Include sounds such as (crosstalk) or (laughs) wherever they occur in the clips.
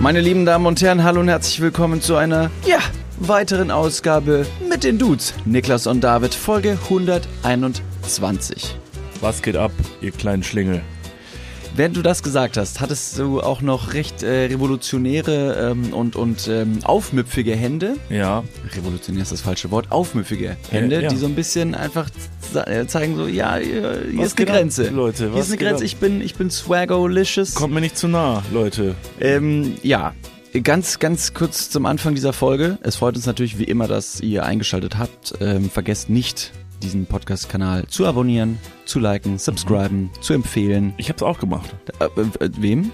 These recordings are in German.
Meine lieben Damen und Herren, hallo und herzlich willkommen zu einer, ja, weiteren Ausgabe mit den Dudes. Niklas und David, Folge 121. Was geht ab, ihr kleinen Schlingel? Während du das gesagt hast, hattest du auch noch recht äh, revolutionäre ähm, und, und ähm, aufmüpfige Hände. Ja. Revolutionär ist das falsche Wort. Aufmüpfige Hände, Äh, ja. die so ein bisschen einfach ze- zeigen so, ja, hier, hier ist eine geht ab, Grenze. Leute? Hier Was ist eine geht Grenze. Ich bin, ich bin Swagolicious. Kommt mir nicht zu nah, Leute. Ähm, ja, ganz, ganz kurz zum Anfang dieser Folge. Es freut uns natürlich wie immer, dass ihr eingeschaltet habt. Ähm, vergesst nicht, diesen Podcast-Kanal zu abonnieren, zu liken, subscriben, zu empfehlen. Ich hab's auch gemacht. Äh, äh, wem?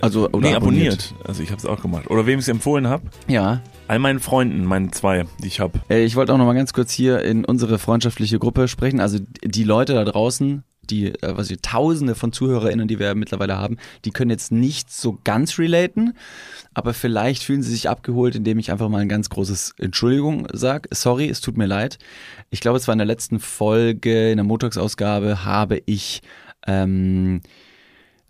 Also, oder nee, abonniert. Also ich hab's auch gemacht. Oder wem ich's empfohlen hab? Ja. All meinen Freunden, meinen zwei, die ich hab. Äh, ich wollte auch noch mal ganz kurz hier in unsere freundschaftliche Gruppe sprechen. Also die Leute da draußen, die, äh, was wir, Tausende von ZuhörerInnen, die wir mittlerweile haben, die können jetzt nicht so ganz relaten, aber vielleicht fühlen sie sich abgeholt, indem ich einfach mal ein ganz großes Entschuldigung sag. Sorry, es tut mir leid. Ich glaube, es war in der letzten Folge, in der Montagsausgabe, habe ich ähm,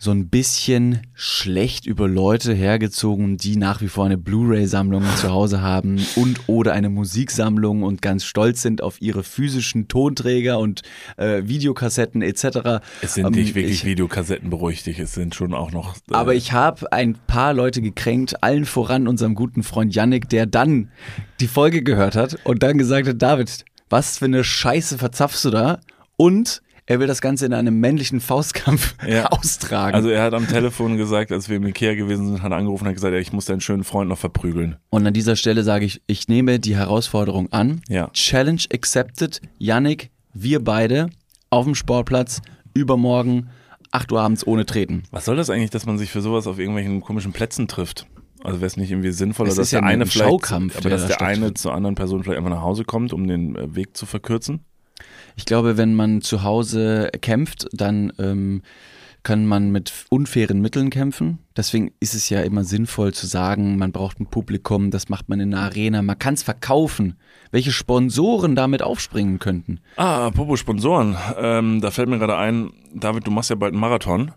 so ein bisschen schlecht über Leute hergezogen, die nach wie vor eine Blu-ray-Sammlung zu Hause haben und oder eine Musiksammlung und ganz stolz sind auf ihre physischen Tonträger und äh, Videokassetten etc. Es sind Ähm, nicht wirklich ich, Videokassetten, beruhig dich. Es sind schon auch noch. äh, aber ich habe ein paar Leute gekränkt, allen voran unserem guten Freund Yannick, der dann die Folge gehört hat und dann gesagt hat, David, was für eine Scheiße verzapfst du da? Und er will das Ganze in einem männlichen Faustkampf (laughs) Ja. austragen. Also er hat am Telefon gesagt, als wir im Ikea gewesen sind, hat er angerufen und hat gesagt, ich muss deinen schönen Freund noch verprügeln. Und an dieser Stelle sage ich, ich nehme die Herausforderung an. Ja. Challenge accepted. Yannick, wir beide auf dem Sportplatz übermorgen 8 Uhr abends ohne treten. Was soll das eigentlich, dass man sich für sowas auf irgendwelchen komischen Plätzen trifft? Also wäre es nicht irgendwie sinnvoller, dass ja der eine ein vielleicht, aber der dass da der eine zur anderen Person vielleicht einfach nach Hause kommt, um den äh, Weg zu verkürzen? Ich glaube, wenn man zu Hause kämpft, dann ähm, kann man mit unfairen Mitteln kämpfen. Deswegen ist es ja immer sinnvoll zu sagen, man braucht ein Publikum, das macht man in einer Arena, man kann es verkaufen. Welche Sponsoren damit aufspringen könnten? Ah, apropos Sponsoren. Ähm, da fällt mir gerade ein, David, du machst ja bald einen Marathon.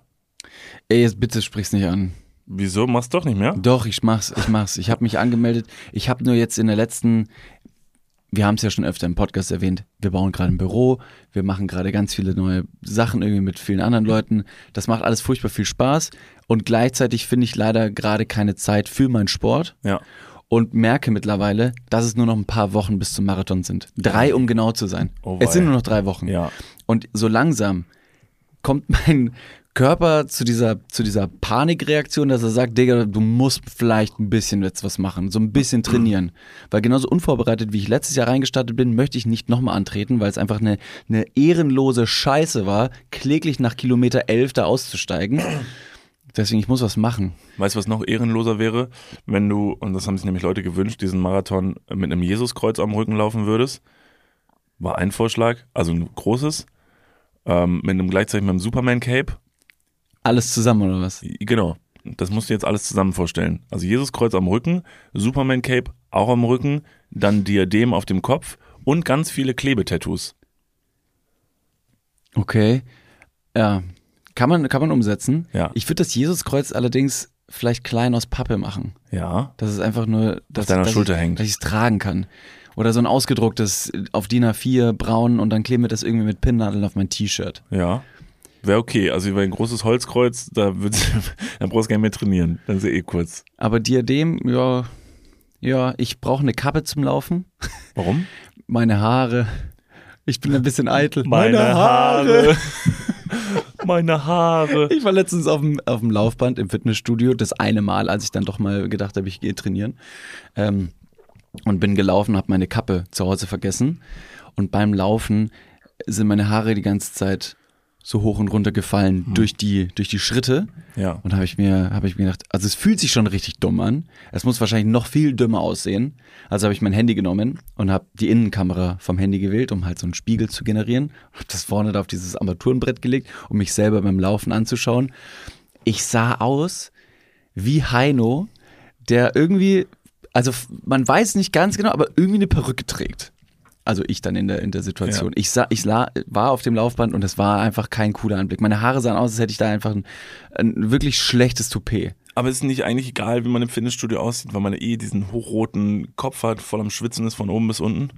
Ey, jetzt bitte sprich's nicht an. Wieso? Machst du doch nicht mehr? Doch, ich mach's, ich mach's. Ich habe mich angemeldet. Ich habe nur jetzt in der letzten, wir haben es ja schon öfter im Podcast erwähnt, wir bauen gerade ein Büro, wir machen gerade ganz viele neue Sachen irgendwie mit vielen anderen Leuten. Das macht alles furchtbar viel Spaß und gleichzeitig finde ich leider gerade keine Zeit für meinen Sport Ja. und merke mittlerweile, dass es nur noch ein paar Wochen bis zum Marathon sind. Drei, um genau zu sein. Oh es sind nur noch drei Wochen. Ja. Und so langsam kommt mein Körper zu dieser, zu dieser Panikreaktion, dass er sagt, Digga, du musst vielleicht ein bisschen jetzt was machen, so ein bisschen (clears throat) trainieren. Weil genauso unvorbereitet, wie ich letztes Jahr reingestartet bin, möchte ich nicht nochmal antreten, weil es einfach eine, eine ehrenlose Scheiße war, kläglich nach Kilometer 11 da auszusteigen. (clears throat) Deswegen, ich muss was machen. Weißt du, was noch ehrenloser wäre, wenn du, und das haben sich nämlich Leute gewünscht, diesen Marathon mit einem Jesuskreuz am Rücken laufen würdest? War ein Vorschlag, also ein großes, ähm, mit einem gleichzeitig mit einem Superman-Cape. Alles zusammen, oder was? Genau. Das musst du jetzt alles zusammen vorstellen. Also Jesuskreuz am Rücken, Superman-Cape auch am Rücken, dann Diadem auf dem Kopf und ganz viele Klebetattoos. Okay. Ja. Kann man, kann man umsetzen. Ja. Ich würde das Jesuskreuz allerdings vielleicht klein aus Pappe machen. Ja. Das ist einfach nur, dass, deiner dass Schulter ich, hängt. Dass ich es tragen kann. Oder so ein ausgedrucktes auf DIN A4 braun und dann kleben wir das irgendwie mit Pinnnadeln auf mein T-Shirt. Ja. Wäre okay. Also über ein großes Holzkreuz, da, würd's, (laughs) da brauchst du gar nicht mehr trainieren. Dann ist ja eh kurz. Aber Diadem, ja, ja, ich brauche eine Kappe zum Laufen. Warum? Meine Haare. Ich bin ein bisschen eitel. (laughs) (laughs) Meine Haare. Ich war letztens auf dem, auf dem Laufband im Fitnessstudio, das eine Mal, als ich dann doch mal gedacht habe, ich gehe trainieren. Ähm, und bin gelaufen, habe meine Kappe zu Hause vergessen. Und beim Laufen sind meine Haare die ganze Zeit so hoch und runter gefallen durch, die, durch die Schritte. Ja. Und habe ich mir, habe ich mir gedacht, also es fühlt sich schon richtig dumm an. Es muss wahrscheinlich noch viel dümmer aussehen. Also habe ich mein Handy genommen und habe die Innenkamera vom Handy gewählt, um halt so einen Spiegel zu generieren. Habe das vorne da auf dieses Armaturenbrett gelegt, um mich selber beim Laufen anzuschauen. Ich sah aus wie Heino, der irgendwie, also man weiß nicht ganz genau, aber irgendwie eine Perücke trägt. Also ich dann in der, in der Situation. Ja. Ich, sah, ich la, war auf dem Laufband und es war einfach kein cooler Anblick. Meine Haare sahen aus, als hätte ich da einfach ein, ein wirklich schlechtes Toupet. Aber es ist nicht eigentlich egal, wie man im Fitnessstudio aussieht, weil man eh diesen hochroten Kopf hat, voll am Schwitzen ist von oben bis unten.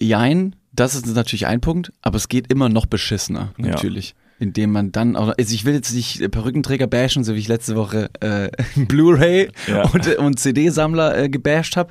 Jein, das ist natürlich ein Punkt, aber es geht immer noch beschissener, Ja. natürlich. Indem man dann auch, also ich will jetzt nicht Perückenträger bashen, so wie ich letzte Woche äh, (laughs) Blu-ray Ja. und, und CD-Sammler äh, gebasht habe.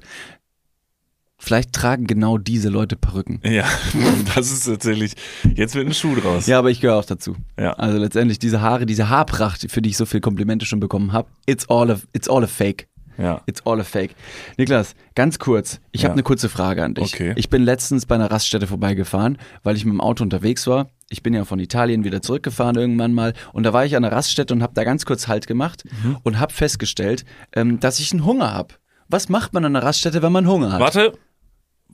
Vielleicht tragen genau diese Leute Perücken. Ja, (laughs) das ist tatsächlich, jetzt wird ein Schuh draus. Ja, aber ich gehöre auch dazu. Ja. Also letztendlich diese Haare, diese Haarpracht, für die ich so viele Komplimente schon bekommen habe, it's all a, it's all a fake. Ja. It's all a fake. Niklas, ganz kurz, ich Ja. habe eine kurze Frage an dich. Okay. Ich bin letztens bei einer Raststätte vorbeigefahren, weil ich mit dem Auto unterwegs war. Ich bin ja von Italien wieder zurückgefahren irgendwann mal und da war ich an einer Raststätte und habe da ganz kurz Halt gemacht Mhm. und habe festgestellt, ähm, dass ich einen Hunger habe. Was macht man an einer Raststätte, wenn man Hunger hat? Warte,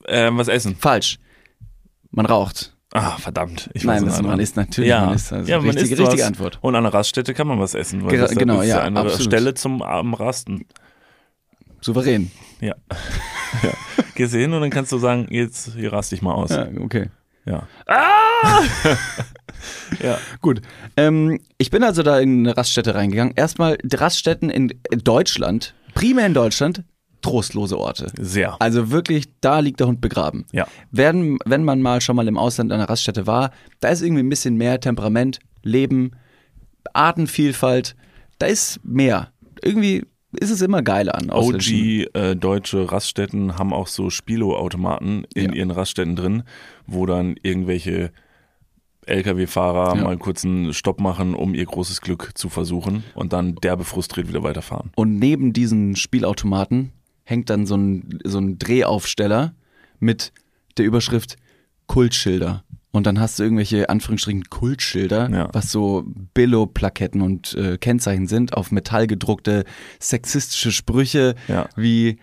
ähm, was essen? Falsch. Man raucht. Ah, verdammt. Ich Nein, weiß das, man ist natürlich, ja. man ist also ja, man richtige, isst richtige was. Antwort. Und an der Raststätte kann man was essen. Weil Ger- das genau, das ist ja, eine absolut. Stelle zum am Rasten. Souverän. Ja. ja. Gehst du hin und dann kannst du sagen, jetzt hier rast dich mal aus. Ja, okay. (laughs) Ja. Gut. Ähm, ich bin also da in eine Raststätte reingegangen. Erstmal, Raststätten in Deutschland, primär in Deutschland, trostlose Orte. Sehr. Also wirklich, da liegt der Hund begraben. Ja. Wenn, wenn man mal schon mal im Ausland an einer Raststätte war, da ist irgendwie ein bisschen mehr Temperament, Leben, Artenvielfalt, da ist mehr. Irgendwie ist es immer geiler an ausländischen- OG äh, deutsche Raststätten haben auch so Spilo-Automaten in Ja. ihren Raststätten drin, wo dann irgendwelche LKW-Fahrer Ja. mal kurz einen Stopp machen, um ihr großes Glück zu versuchen und dann derbe frustriert wieder weiterfahren. Und neben diesen Spielautomaten hängt dann so ein, so ein Drehaufsteller mit der Überschrift Kultschilder. Und dann hast du irgendwelche Anführungsstrichen Kultschilder, Ja. was so Billo-Plaketten und äh, Kennzeichen sind, auf Metall gedruckte sexistische Sprüche Ja. wie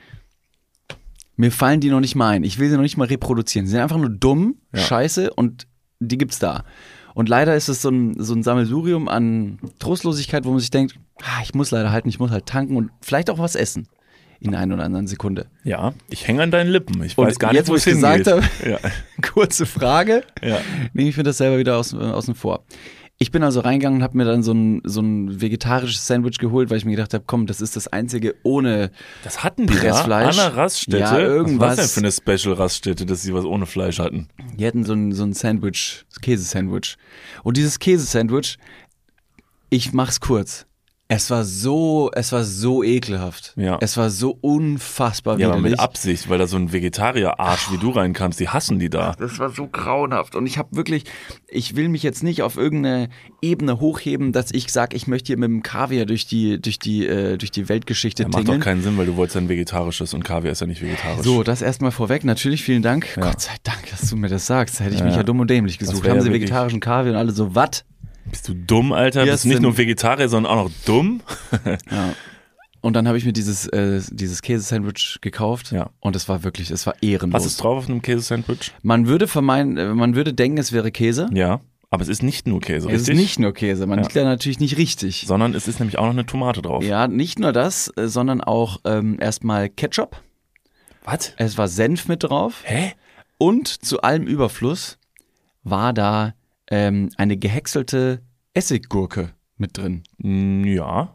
mir fallen die noch nicht mal ein. Ich will sie noch nicht mal reproduzieren. Sie sind einfach nur dumm, Ja. scheiße und die gibt's da. Und leider ist es so ein, so ein Sammelsurium an Trostlosigkeit, wo man sich denkt, ah, ich muss leider halten, ich muss halt tanken und vielleicht auch was essen. In einer oder anderen Sekunde. Ja, ich hänge an deinen Lippen. Ich Und weiß gar jetzt, nicht, wo ich gesagt hingeht. Ja. (laughs) Kurze Frage. Ja. Nehme ich mir das selber wieder aus, äh, außen vor. Ich bin also reingegangen und habe mir dann so ein, so ein vegetarisches Sandwich geholt, weil ich mir gedacht habe, komm, das ist das einzige ohne Das hatten die Pressfleisch. da an der Raststätte. Ja, irgendwas. Was war denn für eine Special-Raststätte, dass sie was ohne Fleisch hatten? Die hatten so ein, so ein Sandwich, Käsesandwich. Und dieses Käsesandwich, ich mach's kurz. Es war so, es war so ekelhaft. Ja. Es war so unfassbar Ja, aber widerlich. mit Absicht, weil da so ein Vegetarier-Arsch wie du reinkamst, die hassen die da. Das war so grauenhaft. Und ich habe wirklich, ich will mich jetzt nicht auf irgendeine Ebene hochheben, dass ich sage, ich möchte hier mit dem Kaviar durch die, durch die, äh, durch die Weltgeschichte Ja, macht tingeln. doch keinen Sinn, weil du wolltest ein vegetarisches und Kaviar ist ja nicht vegetarisch. So, das erstmal vorweg. Natürlich, vielen Dank. Ja. Gott sei Dank, dass du mir das sagst. Da hätte ich Ja. mich ja dumm und dämlich gesucht. Haben ja sie wirklich- vegetarischen Kaviar und alle so, was? Bist du dumm, Alter? Bist du nicht nur Vegetarier, sondern auch noch dumm? (laughs) Ja. Und dann habe ich mir dieses, äh, dieses Käsesandwich gekauft Ja. und es war wirklich, es war ehrenlos. Was ist drauf auf einem Käsesandwich? man würde vermeiden, äh, man würde denken, es wäre Käse. Ja, aber es ist nicht nur Käse, es ist richtig? nicht nur Käse, man Ja. liegt da natürlich nicht richtig. Sondern es ist nämlich auch noch eine Tomate drauf. Ja, nicht nur das, äh, sondern auch ähm, erstmal Ketchup. Was? Es war Senf mit drauf. Hä? Und zu allem Überfluss war da ähm, eine gehäckselte Essiggurke mit drin. Mm, Ja,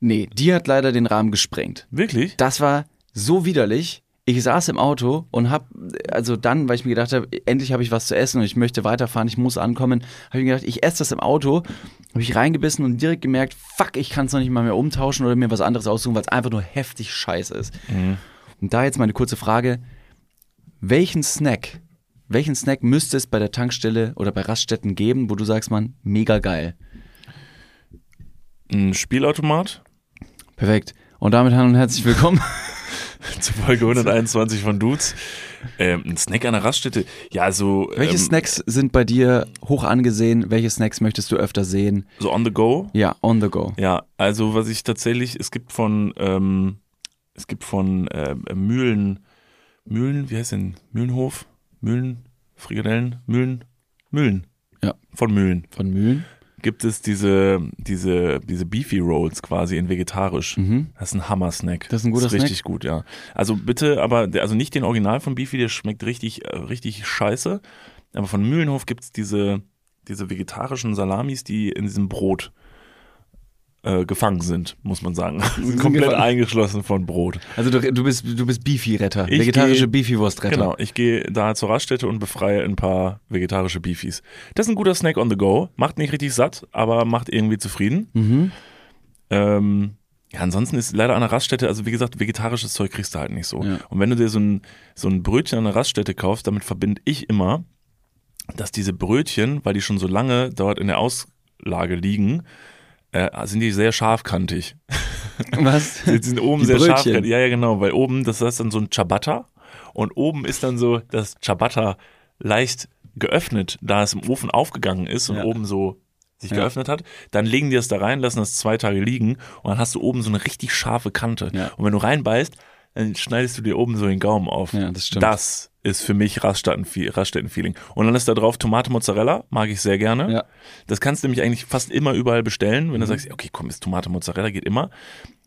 Nee, die hat leider den Rahmen gesprengt. wirklich? Das war so widerlich. Ich saß im Auto und hab, also dann, weil ich mir gedacht habe, endlich habe ich was zu essen und ich möchte weiterfahren, ich muss ankommen, habe ich mir gedacht, ich esse das im Auto, habe ich reingebissen und direkt gemerkt, fuck, ich kann es noch nicht mal mehr umtauschen oder mir was anderes aussuchen, weil es einfach nur heftig scheiße ist. Und da jetzt meine kurze Frage, welchen Snack, welchen Snack müsste es bei der Tankstelle oder bei Raststätten geben, wo du sagst, man, mega geil. Ein Spielautomat Perfekt. Und damit hallo und herzlich willkommen. (laughs) zur Folge 121 von Dudes. Ähm, ein Snack an der Raststätte. Ja, so, Welche ähm, Snacks sind bei dir hoch angesehen? Welche Snacks möchtest du öfter sehen? so on the go. Ja, on the go. Ja, also was ich tatsächlich, es gibt von, ähm, es gibt von äh, Mühlen, Mühlen, wie heißt denn? Mühlenhof? Mühlen, Frikadellen, Mühlen, Mühlen. Ja. Von Mühlen. Von Mühlen? Gibt es diese, diese, diese Beefy Rolls quasi in vegetarisch. Mhm. Das ist ein Hammer-Snack. Das ist ein guter richtig gut, ja. Also bitte, aber, also nicht den Original von Beefy, der schmeckt richtig, äh, richtig scheiße. Aber von Mühlenhof gibt es diese, diese vegetarischen Salamis, die in diesem Brot äh, gefangen sind, muss man sagen. (laughs) Komplett gefangen. eingeschlossen von Brot. Also du, du bist, du bist Beefy-Retter, vegetarische Beefy-Wurst-Retter. Genau, ich gehe da zur Raststätte und befreie ein paar vegetarische Beefies. Das ist ein guter Snack on the go. Macht nicht richtig satt, aber macht irgendwie zufrieden. Mhm. Ähm, ja, ansonsten ist leider an der Raststätte, also wie gesagt, vegetarisches Zeug kriegst du halt nicht so. Ja. Und wenn du dir so ein, so ein Brötchen an der Raststätte kaufst, damit verbinde ich immer, dass diese Brötchen, weil die schon so lange dort in der Auslage liegen, äh, sind die sehr scharfkantig. (laughs) Was? (laughs) Die sind oben Die sehr Brötchen. scharfkantig. Ja, ja, genau, weil oben, das ist dann so ein Ciabatta und oben ist dann so das Ciabatta leicht geöffnet, da es im Ofen aufgegangen ist und Ja. oben so sich Ja. geöffnet hat. Dann legen die das da rein, lassen das zwei Tage liegen und dann hast du oben so eine richtig scharfe Kante. Ja. Und wenn du reinbeißt, dann schneidest du dir oben so den Gaumen auf. Ja, das stimmt. Das ist für mich Raststätten- Raststätten-Feeling. Und dann ist da drauf Tomate Mozzarella, mag ich sehr gerne. Ja. Das kannst du nämlich eigentlich fast immer überall bestellen, Mhm. wenn du sagst, okay, komm, ist Tomate Mozzarella, geht immer.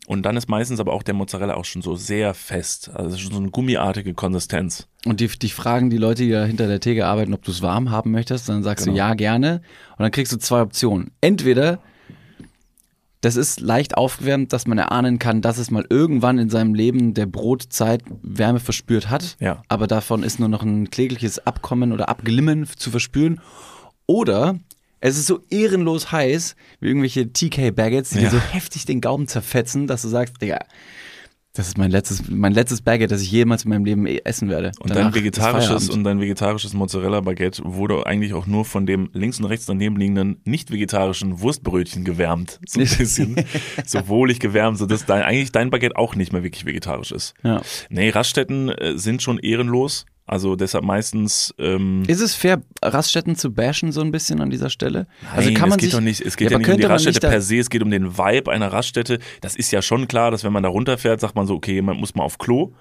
Und dann ist meistens aber auch der Mozzarella auch schon so sehr fest. Also schon so eine gummiartige Konsistenz. Und die, die fragen die Leute, die da hinter der Theke arbeiten, ob du es warm haben möchtest. Dann sagst Genau. du ja, gerne. Und dann kriegst du zwei Optionen. Entweder das ist leicht aufgewärmt, dass man erahnen kann, dass es mal irgendwann in seinem Leben der Brotzeit Wärme verspürt hat. Ja. Aber davon ist nur noch ein klägliches Abkommen oder Abglimmen zu verspüren. Oder es ist so ehrenlos heiß, wie irgendwelche TK-Baguettes, die Ja. dir so heftig den Gaumen zerfetzen, dass du sagst, Digga, das ist mein letztes, mein letztes Baguette, das ich jemals in meinem Leben eh essen werde. Und Danach dein vegetarisches und dein vegetarisches Mozzarella-Baguette wurde eigentlich auch nur von dem links und rechts daneben liegenden nicht vegetarischen Wurstbrötchen gewärmt. So ein (laughs) bisschen. so wohlig gewärmt, sodass dein, eigentlich dein Baguette auch nicht mehr wirklich vegetarisch ist. ja. Nee, Raststätten äh, sind schon ehrenlos. Also deshalb meistens. Ähm, Ist es fair, Raststätten zu bashen so ein bisschen an dieser Stelle? also Nein, kann man es geht sich, doch nicht, es geht Ja, ja, nicht um die man Raststätte per se, es geht um den Vibe einer Raststätte. Das ist ja schon klar, dass wenn man da runterfährt, sagt man so, okay, jemand muss mal auf Klo.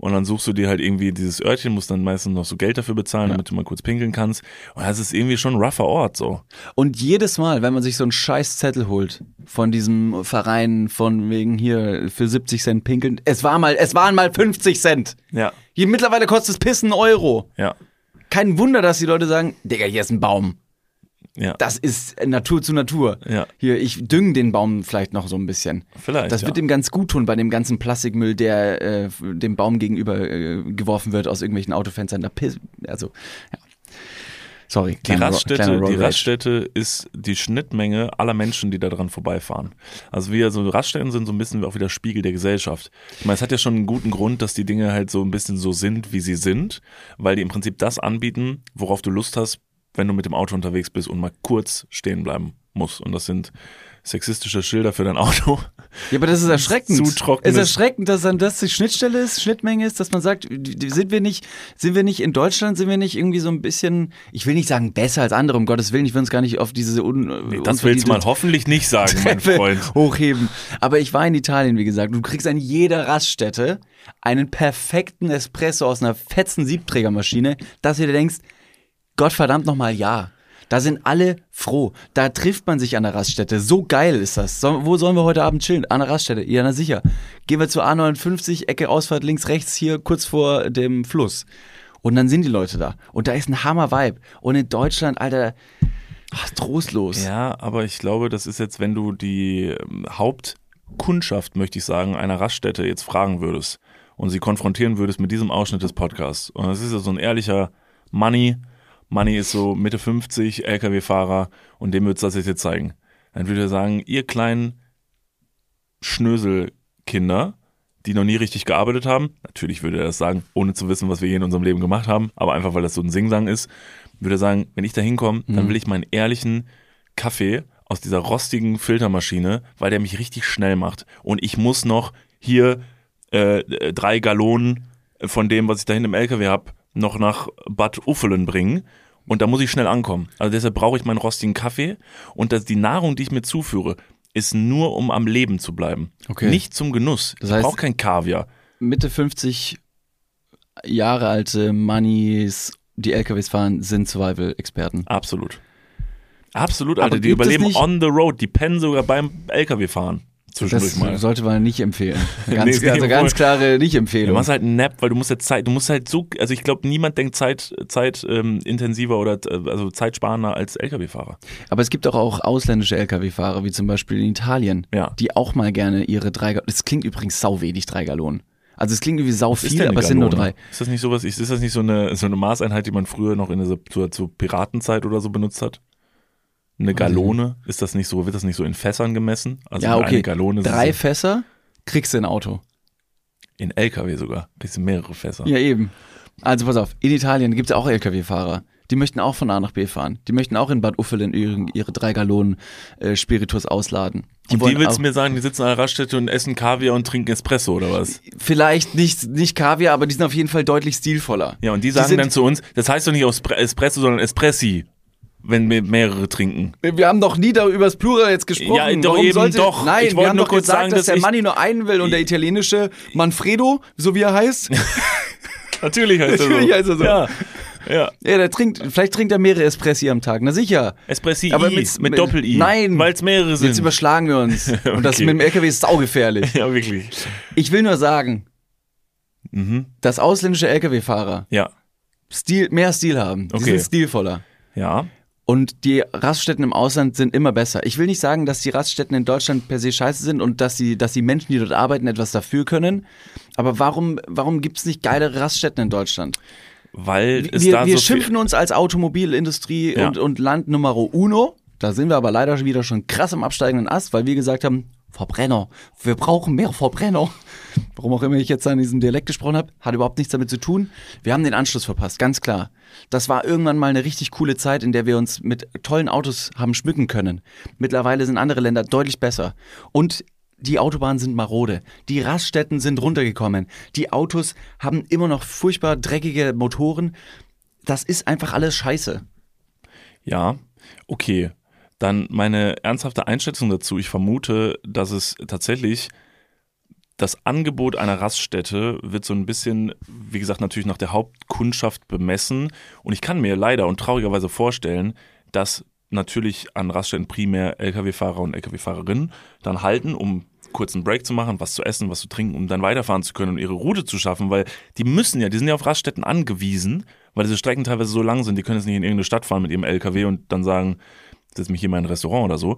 Und dann suchst du dir halt irgendwie dieses Örtchen, musst dann meistens noch so Geld dafür bezahlen, damit du mal kurz pinkeln kannst. Und das ist irgendwie schon ein rougher Ort, so. Und jedes Mal, wenn man sich so einen scheiß Zettel holt von diesem Verein von wegen hier für 70 Cent pinkeln, es war mal, es waren mal 50 Cent. Ja, Hier mittlerweile kostet es Pissen Euro. ja, Kein Wunder, dass die Leute sagen, Digga, hier ist ein Baum. Ja. Das ist Natur zu Natur. Ja. Hier, ich dünge den Baum vielleicht noch so ein bisschen. Vielleicht, Das ja. wird ihm ganz gut tun bei dem ganzen Plastikmüll, der äh, dem Baum gegenüber äh, geworfen wird aus irgendwelchen Autofenstern. Da piss also, ja. Sorry, Die kleiner Ro- Raststätte, die. Raststätte ist die Schnittmenge aller Menschen, die da dran vorbeifahren. Also wir, so Raststätten sind so ein bisschen auch wieder Spiegel der Gesellschaft. Ich meine, es hat ja schon einen guten Grund, dass die Dinge halt so ein bisschen so sind, wie sie sind, weil die im Prinzip das anbieten, worauf du Lust hast, wenn du mit dem Auto unterwegs bist und mal kurz stehen bleiben musst. Und das sind sexistische Schilder für dein Auto. Ja, aber das ist erschreckend. Zu Es ist erschreckend, dass dann das die Schnittstelle ist, Schnittmenge ist, dass man sagt, sind wir nicht, sind wir nicht in Deutschland, sind wir nicht irgendwie so ein bisschen, ich will nicht sagen besser als andere, um Gottes Willen, ich will uns gar nicht auf diese un, Das willst du mal hoffentlich nicht sagen, mein Freund. hochheben. Aber ich war in Italien, wie gesagt. Du kriegst an jeder Raststätte einen perfekten Espresso aus einer fetzen Siebträgermaschine, dass du dir denkst, Gott verdammt nochmal ja. Da sind alle froh. Da trifft man sich an der Raststätte. So geil ist das. So, wo sollen wir heute Abend chillen? An der Raststätte. Ja, na sicher. Gehen wir zur A59, Ecke Ausfahrt links, rechts, hier kurz vor dem Fluss. Und dann sind die Leute da. Und da ist ein Hammer-Vibe. Und in Deutschland, Alter, ach, trostlos. Ja, aber ich glaube, das ist jetzt, wenn du die ähm, Hauptkundschaft, möchte ich sagen, einer Raststätte jetzt fragen würdest und sie konfrontieren würdest mit diesem Ausschnitt des Podcasts. Und das ist ja so ein ehrlicher Money. Money ist so Mitte 50, LKW-Fahrer und dem würdest du das jetzt zeigen. Dann würde er sagen, ihr kleinen Schnöselkinder, die noch nie richtig gearbeitet haben, natürlich würde er das sagen, ohne zu wissen, was wir hier in unserem Leben gemacht haben, aber einfach, weil das so ein Singsang ist, würde er sagen, wenn ich da hinkomme, dann will ich meinen ehrlichen Kaffee aus dieser rostigen Filtermaschine, weil der mich richtig schnell macht. Und ich muss noch hier äh, drei Gallonen von dem, was ich da hinten im LKW habe, noch nach Bad Uffelen bringen. Und da muss ich schnell ankommen. Also deshalb brauche ich meinen rostigen Kaffee. Und das, die Nahrung, die ich mir zuführe, ist nur, um am Leben zu bleiben. Okay. Nicht zum Genuss. Das ich heißt- brauche kein Kaviar. Mitte 50 Jahre alte Mannis, die LKWs fahren, sind Survival-Experten. Absolut. Absolut, Alter. Die überleben on the road. Die pennen sogar beim LKW fahren. Zwischendurch Das mal. sollte man nicht empfehlen. (laughs) Ganz, nee, also ganz klare Du Nicht-Empfehlung. machst halt einen Nap, weil du musst halt Zeit, du musst halt so, also ich glaube, niemand denkt Zeit, Zeit ähm, intensiver oder äh, also zeitsparender als LKW-Fahrer. Aber es gibt doch auch ausländische Lkw-Fahrer, wie zum Beispiel in Italien, Ja. die auch mal gerne ihre drei Gallonen. Das klingt übrigens sau wenig, drei Gallonen. Also es klingt irgendwie sau Was viel, aber es sind nur drei. Ist das nicht sowas, ist das nicht so eine, so eine Maßeinheit, die man früher noch in der so, so Piratenzeit oder so benutzt hat? Eine Gallone, ist das nicht so, wird das nicht so in Fässern gemessen? Also ja, eine okay. Gallone drei Fässer kriegst du ein Auto. in LKW sogar. Kriegst du mehrere Fässer. Ja, eben. Also pass auf, in Italien gibt es auch Lkw-Fahrer. Die möchten auch von A nach B fahren. Die möchten auch in Bad Uffelen ihre, ihre drei Gallonen äh, Spiritus ausladen. und die willst du mir sagen, die sitzen an der Raststätte und essen Kaviar und trinken Espresso oder was? Vielleicht nicht, nicht Kaviar, aber die sind auf jeden Fall deutlich stilvoller. Ja, und die sagen sind- dann zu uns, das heißt doch nicht Espre- Espresso, sondern Espressi, wenn wir mehrere trinken. Wir haben doch nie darüber das Plural jetzt gesprochen. Ja, doch Warum eben sollte, doch. Nein, Ich wir haben nur doch kurz gesagt, sagen, dass dass der Manni nur einen will und der italienische Manfredo, so wie er heißt, (laughs) Natürlich heißt Natürlich er heißt so. er so. Ja, ja. ja, der trinkt, vielleicht trinkt er mehrere Espressi am Tag. Na sicher. Espressi Aber mit- mit, Doppel-I. Nein. Weil es mehrere sind. Jetzt überschlagen wir uns. (laughs) Und das Okay. mit dem LKW ist saugefährlich. (laughs) ja, wirklich. Ich will nur sagen, Mhm. dass ausländische LKW-Fahrer Ja, Stil, mehr Stil haben. Die Okay. sind stilvoller. ja. Und die Raststätten im Ausland sind immer besser. Ich will nicht sagen, dass die Raststätten in Deutschland per se scheiße sind und dass die, dass die Menschen, die dort arbeiten, etwas dafür können. Aber warum, warum gibt es nicht geilere Raststätten in Deutschland? Weil es Wir, da wir so schimpfen uns als Automobilindustrie Ja. und, und Land Numero uno. Da sind wir aber leider wieder schon krass am absteigenden Ast, weil wir gesagt haben, Verbrenner, wir brauchen mehr Verbrenner. Warum auch immer ich jetzt da in diesem Dialekt gesprochen habe, hat überhaupt nichts damit zu tun. Wir haben den Anschluss verpasst, ganz klar. Das war irgendwann mal eine richtig coole Zeit, in der wir uns mit tollen Autos haben schmücken können. Mittlerweile sind andere Länder deutlich besser. Und die Autobahnen sind marode. Die Raststätten sind runtergekommen. Die Autos haben immer noch furchtbar dreckige Motoren. Das ist einfach alles scheiße. Ja, okay. Dann meine ernsthafte Einschätzung dazu. Ich vermute, dass es tatsächlich das Angebot einer Raststätte wird so ein bisschen, wie gesagt, natürlich nach der Hauptkundschaft bemessen. Und ich kann mir leider und traurigerweise vorstellen, dass natürlich an Raststätten primär Lkw-Fahrer und Lkw-Fahrerinnen dann halten, um kurz einen Break zu machen, was zu essen, was zu trinken, um dann weiterfahren zu können und ihre Route zu schaffen, weil die müssen ja, die sind ja auf Raststätten angewiesen, weil diese Strecken teilweise so lang sind, die können jetzt nicht in irgendeine Stadt fahren mit ihrem LKW und dann sagen, setz mich hier mal in ein Restaurant oder so.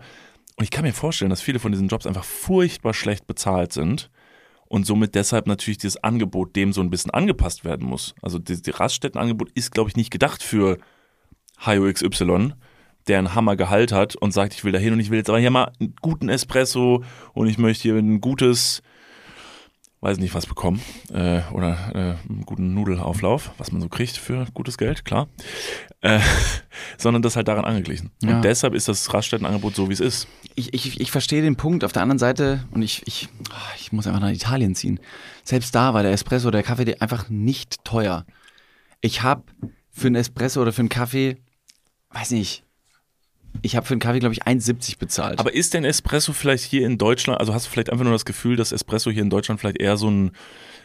Und ich kann mir vorstellen, dass viele von diesen Jobs einfach furchtbar schlecht bezahlt sind und somit deshalb natürlich dieses Angebot dem so ein bisschen angepasst werden muss. Also das, Raststättenangebot ist, glaube ich, nicht gedacht für HioXY, der einen Hammergehalt hat und sagt, ich will da hin und ich will jetzt aber hier mal einen guten Espresso und ich möchte hier ein gutes, weiß nicht was bekommen, äh, oder äh, einen guten Nudelauflauf, was man so kriegt für gutes Geld, klar. Äh, (laughs) sondern das halt daran angeglichen. Ja. Und deshalb ist das Raststättenangebot so, wie es ist. Ich, ich, ich verstehe den Punkt. Auf der anderen Seite, und ich, ich, ah, ich muss einfach nach Italien ziehen. Selbst da war der Espresso, der Kaffee einfach nicht teuer. Ich habe für einen Espresso oder für einen Kaffee, weiß nicht, ich habe für einen Kaffee, glaube ich, 1,70 bezahlt. Aber ist denn Espresso vielleicht hier in Deutschland, also hast du vielleicht einfach nur das Gefühl, dass Espresso hier in Deutschland vielleicht eher so ein,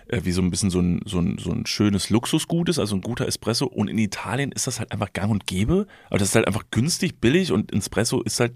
äh, wie so ein bisschen so ein, so ein, so ein schönes Luxusgut ist, also ein guter Espresso und in Italien ist das halt einfach gang und gäbe, aber das ist halt einfach günstig, billig und Espresso ist halt,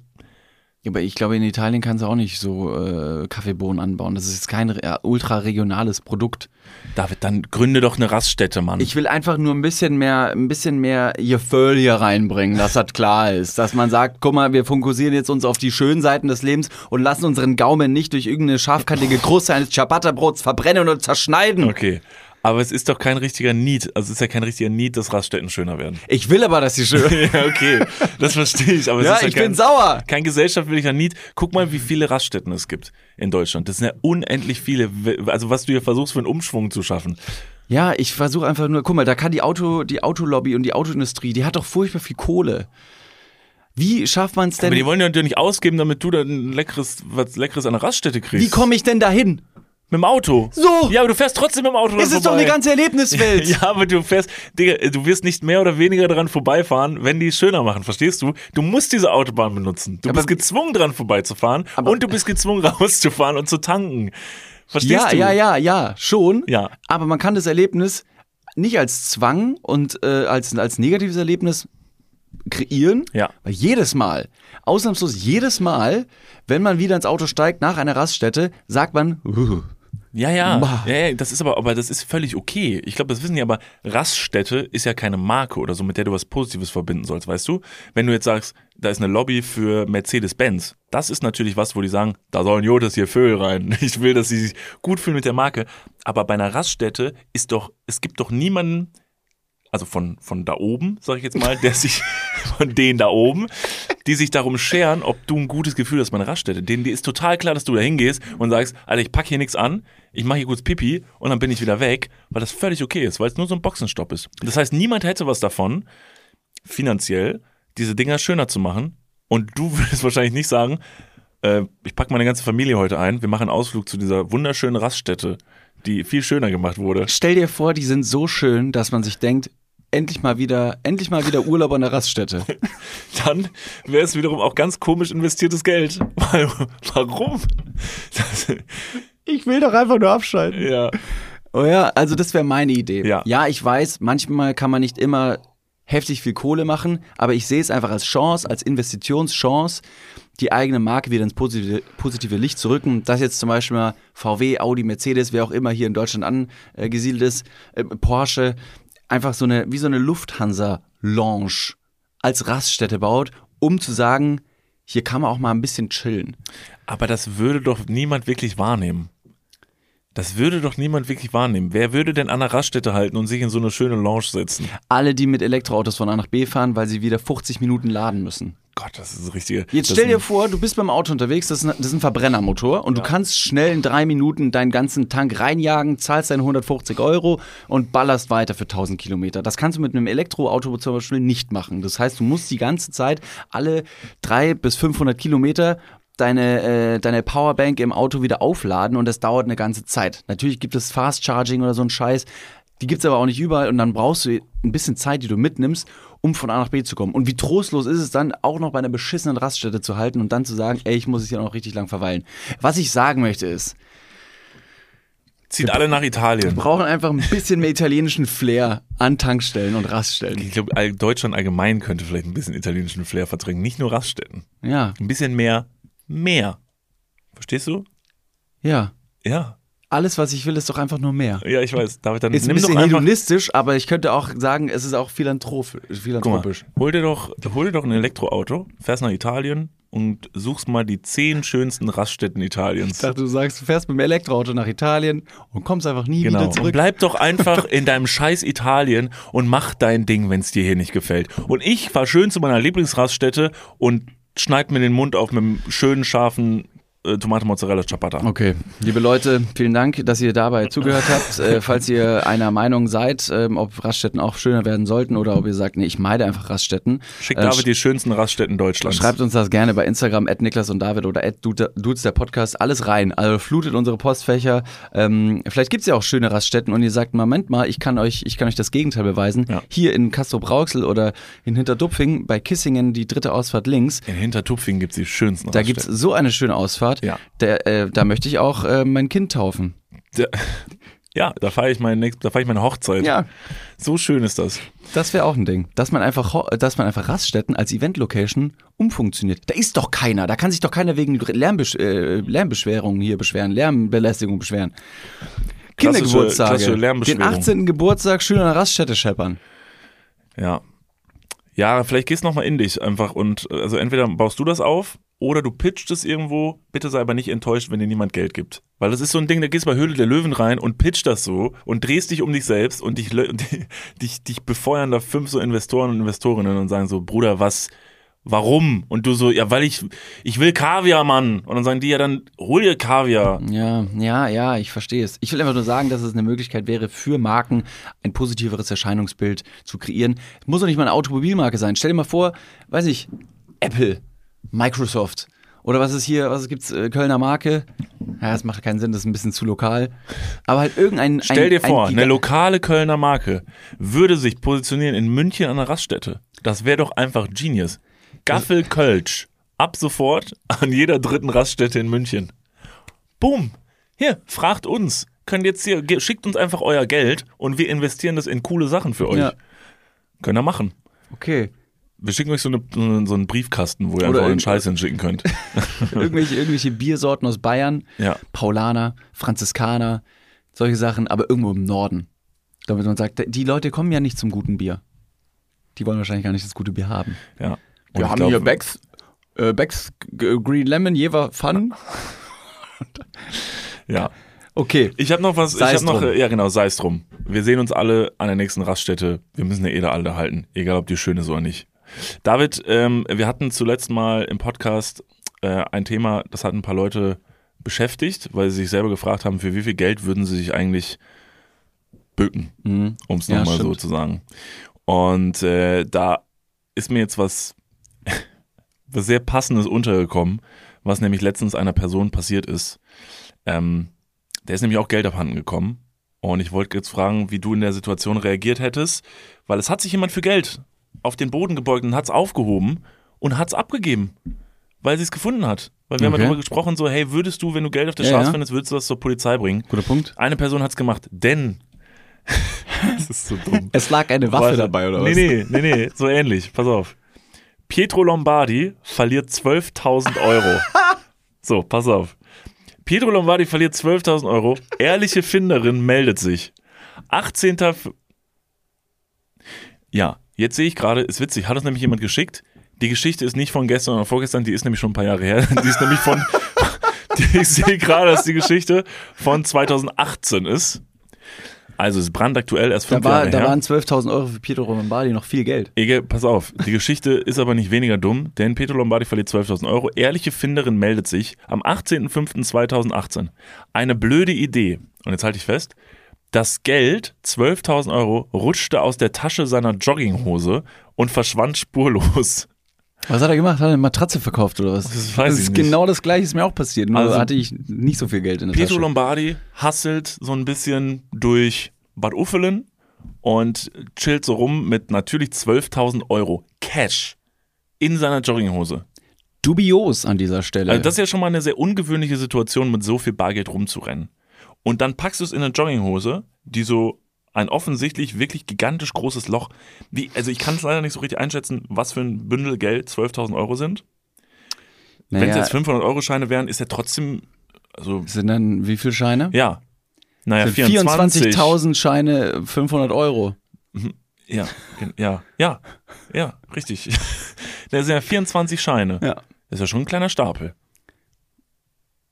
Aber ich glaube, in Italien kannst du auch nicht so äh, Kaffeebohnen anbauen. Das ist jetzt kein äh, ultra regionales Produkt. David, dann gründe doch eine Raststätte, Mann. Ich will einfach nur ein bisschen mehr, ein bisschen mehr Gefühl hier reinbringen, dass das klar ist. Dass man sagt, guck mal, wir fokussieren jetzt uns auf die schönen Seiten des Lebens und lassen unseren Gaumen nicht durch irgendeine scharfkantige Kruste eines Ciabatta-Brots verbrennen oder zerschneiden. okay. Aber es ist doch kein richtiger Need, also es ist ja kein richtiger Need, dass Raststätten schöner werden. Ich will aber, dass sie schön. (laughs) ja, okay, das verstehe ich, aber ja, ja ich kein, bin sauer. kein gesellschaftlicher Need. Guck mal, wie viele Raststätten es gibt in Deutschland. Das sind ja unendlich viele. Also was du hier versuchst, für einen Umschwung zu schaffen. Ja, ich versuche einfach nur, guck mal, da kann die Auto, die Autolobby und die Autoindustrie, die hat doch furchtbar viel Kohle. Wie schafft man es denn? Aber die wollen ja natürlich nicht ausgeben, damit du dann ein leckeres, was Leckeres an der Raststätte kriegst. Wie komme ich denn dahin? Mit dem Auto. So. Ja, aber du fährst trotzdem mit dem Auto Es ist doch vorbei. eine ganze Erlebniswelt. (laughs) Ja, aber du fährst, Digga, du wirst nicht mehr oder weniger dran vorbeifahren, wenn die es schöner machen, verstehst du? Du musst diese Autobahn benutzen. Du Aber- bist gezwungen dran vorbeizufahren und du bist gezwungen (laughs) rauszufahren und zu tanken. Verstehst ja, du? ja, ja, ja, schon. Ja. Aber man kann das Erlebnis nicht als Zwang und äh, als, als negatives Erlebnis kreieren. Ja. Weil jedes Mal, ausnahmslos jedes Mal, wenn man wieder ins Auto steigt nach einer Raststätte, sagt man, uh, Ja, ja, ja, ja, das ist aber, aber das ist völlig okay. Ich glaube, das wissen die, aber Raststätte ist ja keine Marke oder so, mit der du was Positives verbinden sollst, weißt du? Wenn du jetzt sagst, da ist eine Lobby für Mercedes-Benz, das ist natürlich was, wo die sagen, da sollen Jotas hier Vögel rein. (laughs) Ich will, dass sie sich gut fühlen mit der Marke. Aber bei einer Raststätte ist doch, es gibt doch niemanden, also von, von da oben, sag ich jetzt mal, der sich, (laughs) von denen da oben, die sich darum scheren, ob du ein gutes Gefühl hast bei einer Raststätte. Denen dir ist total klar, dass du da hingehst und sagst, Alter, ich pack hier nichts an, ich mache hier kurz Pipi und dann bin ich wieder weg, weil das völlig okay ist, weil es nur so ein Boxenstopp ist. Das heißt, niemand hätte was davon, finanziell, diese Dinger schöner zu machen. Und du (laughs) würdest wahrscheinlich nicht sagen, äh, ich packe meine ganze Familie heute ein, wir machen einen Ausflug zu dieser wunderschönen Raststätte, die viel schöner gemacht wurde. stell dir vor, die sind so schön, dass man sich denkt, endlich mal wieder, endlich mal wieder Urlaub an der Raststätte. (laughs) dann wäre es wiederum auch ganz komisch investiertes Geld. (laughs) Weil, warum? Das, Ich will doch einfach nur abschalten. ja. Oh ja, also das wäre meine Idee. Ja. ja, ich weiß, manchmal kann man nicht immer heftig viel Kohle machen, aber ich sehe es einfach als Chance, als Investitionschance, die eigene Marke wieder ins positive, positive Licht zu rücken. Dass jetzt zum Beispiel mal VW, Audi, Mercedes, wer auch immer hier in Deutschland angesiedelt ist, äh, Porsche, einfach so eine, wie so eine Lufthansa-Lounge als Raststätte baut, um zu sagen, hier kann man auch mal ein bisschen chillen. Aber das würde doch niemand wirklich wahrnehmen. Das würde doch niemand wirklich wahrnehmen. Wer würde denn an der Raststätte halten und sich in so eine schöne Lounge setzen? Alle, die mit Elektroautos von A nach B fahren, weil sie wieder 50 Minuten laden müssen. Gott, das ist das richtige. Jetzt stell dir vor, du bist beim Auto unterwegs, das ist ein, das ist ein Verbrennermotor und du kannst schnell in drei Minuten deinen ganzen Tank reinjagen, zahlst deine 150 Euro und ballerst weiter für 1000 Kilometer. Das kannst du mit einem Elektroauto zum Beispiel nicht machen. Das heißt, du musst die ganze Zeit alle drei bis 500 Kilometer deine, äh, deine Powerbank im Auto wieder aufladen und das dauert eine ganze Zeit. Natürlich gibt es Fast Charging oder so ein Scheiß. Die gibt's aber auch nicht überall und dann brauchst du ein bisschen Zeit, die du mitnimmst, um von A nach B zu kommen. Und wie trostlos ist es dann, auch noch bei einer beschissenen Raststätte zu halten und dann zu sagen, ey, ich muss hier noch richtig lang verweilen. Was ich sagen möchte ist, Zieht alle nach Italien. wir brauchen einfach ein bisschen mehr italienischen Flair an Tankstellen und Raststellen. Ich glaube, Deutschland allgemein könnte vielleicht ein bisschen italienischen Flair verdrängen. Nicht nur Raststätten. Ja, Ein bisschen mehr, mehr. Verstehst du? ja. Ja. Alles, was ich will, ist doch einfach nur mehr. Ja, ich weiß. David, dann Ist ein bisschen hedonistisch, aber ich könnte auch sagen, es ist auch philanthrop Guck mal, philanthropisch. hol dir doch, hol dir doch ein Elektroauto, fährst nach Italien und suchst mal die zehn schönsten Raststätten Italiens. Ich dachte, du sagst, du fährst mit dem Elektroauto nach Italien und kommst einfach nie Genau. wieder Und zurück. bleib doch einfach (laughs) in deinem scheiß Italien und mach dein Ding, wenn es dir hier nicht gefällt. Und ich fahr schön zu meiner Lieblingsraststätte und schneid mir den Mund auf mit einem schönen, scharfen äh, Tomate Mozzarella Ciabatta. Okay, liebe Leute, vielen Dank, dass ihr dabei zugehört habt. Äh, (laughs) falls ihr einer Meinung seid, ähm, ob Raststätten auch schöner werden sollten oder ob ihr sagt, nee, ich meide einfach Raststätten, Schick äh, David die schönsten Raststätten Deutschlands. Schreibt uns das gerne bei Instagram, at Niklas und David oder at Dudes der Podcast, alles rein. Also flutet unsere Postfächer. Ähm, vielleicht gibt's ja auch schöne Raststätten und ihr sagt, Moment mal, ich kann euch, ich kann euch das Gegenteil beweisen. Ja. Hier in Castro-Brauxel oder in Hinterdupfing bei Kissingen, die dritte Ausfahrt links. in Hintertupfing gibt's die schönsten Da gibt's Raststätten. so eine schöne Ausfahrt. Ja. Der, äh, da möchte ich auch äh, mein Kind taufen. Da, ja, da feiere ich, da feier ich meine Hochzeit. Ja, So schön ist das. das wäre auch ein Ding. Dass man einfach, dass man einfach Raststätten als Event-Location umfunktioniert. Da ist doch keiner. Da kann sich doch keiner wegen Lärmbesch äh, Lärmbeschwerungen hier beschweren, Lärmbelästigung beschweren. Kindergeburtstage. klassische Den Lärmbeschwerung. 18. Geburtstag schön an der Raststätte scheppern. Ja. Ja, vielleicht gehst du nochmal in dich einfach und also entweder baust du das auf oder du pitcht es irgendwo. Bitte sei aber nicht enttäuscht, wenn dir niemand Geld gibt. Weil das ist so ein Ding, da gehst du bei Höhle der Löwen rein und pitcht das so und drehst dich um dich selbst und dich, (laughs) dich, dich befeuern da fünf so Investoren und Investorinnen und sagen so, Bruder, was, warum? Und du so, ja, weil ich, ich will Kaviar, Mann. Und dann sagen die ja dann, hol dir Kaviar. Ja, ja, ja, ich verstehe es. Ich will einfach nur sagen, dass es eine Möglichkeit wäre, für Marken ein positiveres Erscheinungsbild zu kreieren. Es muss doch nicht mal eine Automobilmarke sein. Stell dir mal vor, weiß ich, Apple, Microsoft oder was ist hier, was gibt's, äh, Kölner Marke? Ja, das macht keinen Sinn, das ist ein bisschen zu lokal. Aber halt irgendein. Stell ein, dir vor, ein eine lokale Kölner Marke würde sich positionieren in München an der Raststätte. Das wäre doch einfach Genius. Gaffel Kölsch. Ab sofort an jeder dritten Raststätte in München. Boom. Hier, fragt uns. Könnt jetzt hier, schickt uns einfach euer Geld und wir investieren das in coole Sachen für euch. Ja. Könnt ihr machen. Okay. Wir schicken euch so, eine, so, einen, Briefkasten, wo ihr Oder einfach euren Scheiß hinschicken könnt. (laughs) irgendwelche, irgendwelche Biersorten aus Bayern, Ja. Paulaner, Franziskaner, solche Sachen, aber irgendwo im Norden. Damit man sagt, die Leute kommen ja nicht zum guten Bier. Die wollen wahrscheinlich gar nicht das gute Bier haben. ja. Und Wir ich haben glaub, hier Becks, äh, Becks G- Green Lemon, Jever Fun. Ja. Okay. Ich habe noch was, ich Sei's habe noch, drum. äh, ja genau, sei es drum. Wir sehen uns alle an der nächsten Raststätte. Wir müssen ja eh da alle halten, egal ob die schön ist oder nicht. David, ähm, wir hatten zuletzt mal im Podcast äh, ein Thema, das hat ein paar Leute beschäftigt, weil sie sich selber gefragt haben, für wie viel Geld würden sie sich eigentlich bücken, Mhm. um es Ja, nochmal so stimmt. zu sagen. Und äh, da ist mir jetzt was, (laughs) was sehr Passendes untergekommen, was nämlich letztens einer Person passiert ist. Ähm, der ist nämlich auch Geld abhanden gekommen. Und ich wollte jetzt fragen, wie du in der Situation reagiert hättest, weil es hat sich jemand für Geld auf den Boden gebeugt und hat es aufgehoben und hat es abgegeben, weil sie es gefunden hat. Weil wir haben Okay. ja darüber gesprochen, so, hey, würdest du, wenn du Geld auf der Ja, Straße ja. findest, würdest du das zur Polizei bringen? Guter Punkt. Eine Person hat es gemacht, denn. (laughs) das ist so dumm. Es lag eine Waffe Warte. dabei, oder was? Nee, nee, nee, nee, so ähnlich. Pass auf. Pietro Lombardi verliert 12.000 Euro. (laughs) so, pass auf. Pietro Lombardi verliert 12.000 Euro. Ehrliche Finderin meldet sich. 18. F ja, jetzt sehe ich gerade, ist witzig, hat uns nämlich jemand geschickt. Die Geschichte ist nicht von gestern oder vorgestern, die ist nämlich schon ein paar Jahre her. (laughs) Die ist nämlich von, (laughs) ich sehe gerade, dass die Geschichte von 2018 ist. Also es ist brandaktuell, erst fünf Da, war, Jahre da her. waren 12.000 Euro für Pietro Lombardi noch viel Geld. Ege, pass auf, die Geschichte ist aber nicht weniger dumm, denn Pietro Lombardi verliert 12.000 Euro. Ehrliche Finderin meldet sich am 18.05.2018. Eine blöde Idee. Und jetzt halte ich fest. Das Geld, 12.000 Euro, rutschte aus der Tasche seiner Jogginghose und verschwand spurlos. Was hat er gemacht? Hat er eine Matratze verkauft oder was? Das weiß das ich ist nicht. genau das gleiche, ist mir auch passiert. Nur Also- hatte ich nicht so viel Geld in der Pietro Tasche. Lombardi hasselt so ein bisschen durch Bad Uffelen und chillt so rum mit natürlich 12.000 Euro Cash in seiner Jogginghose. Dubios an dieser Stelle. Also das ist ja schon mal eine sehr ungewöhnliche Situation, mit so viel Bargeld rumzurennen. Und dann packst du es in eine Jogginghose, die so ein offensichtlich wirklich gigantisch großes Loch, wie, also ich kann es leider nicht so richtig einschätzen, was für ein Bündel Geld 12.000 Euro sind. Wenn es naja, jetzt 500 Euro Scheine wären, ist ja trotzdem, also sind dann wie viele Scheine? ja, naja, Für 24. 24.000 Scheine 500 Euro. Ja, gen- ja, ja, ja, richtig. (laughs) Das sind ja 24 Scheine. Ja. Das ist ja schon ein kleiner Stapel.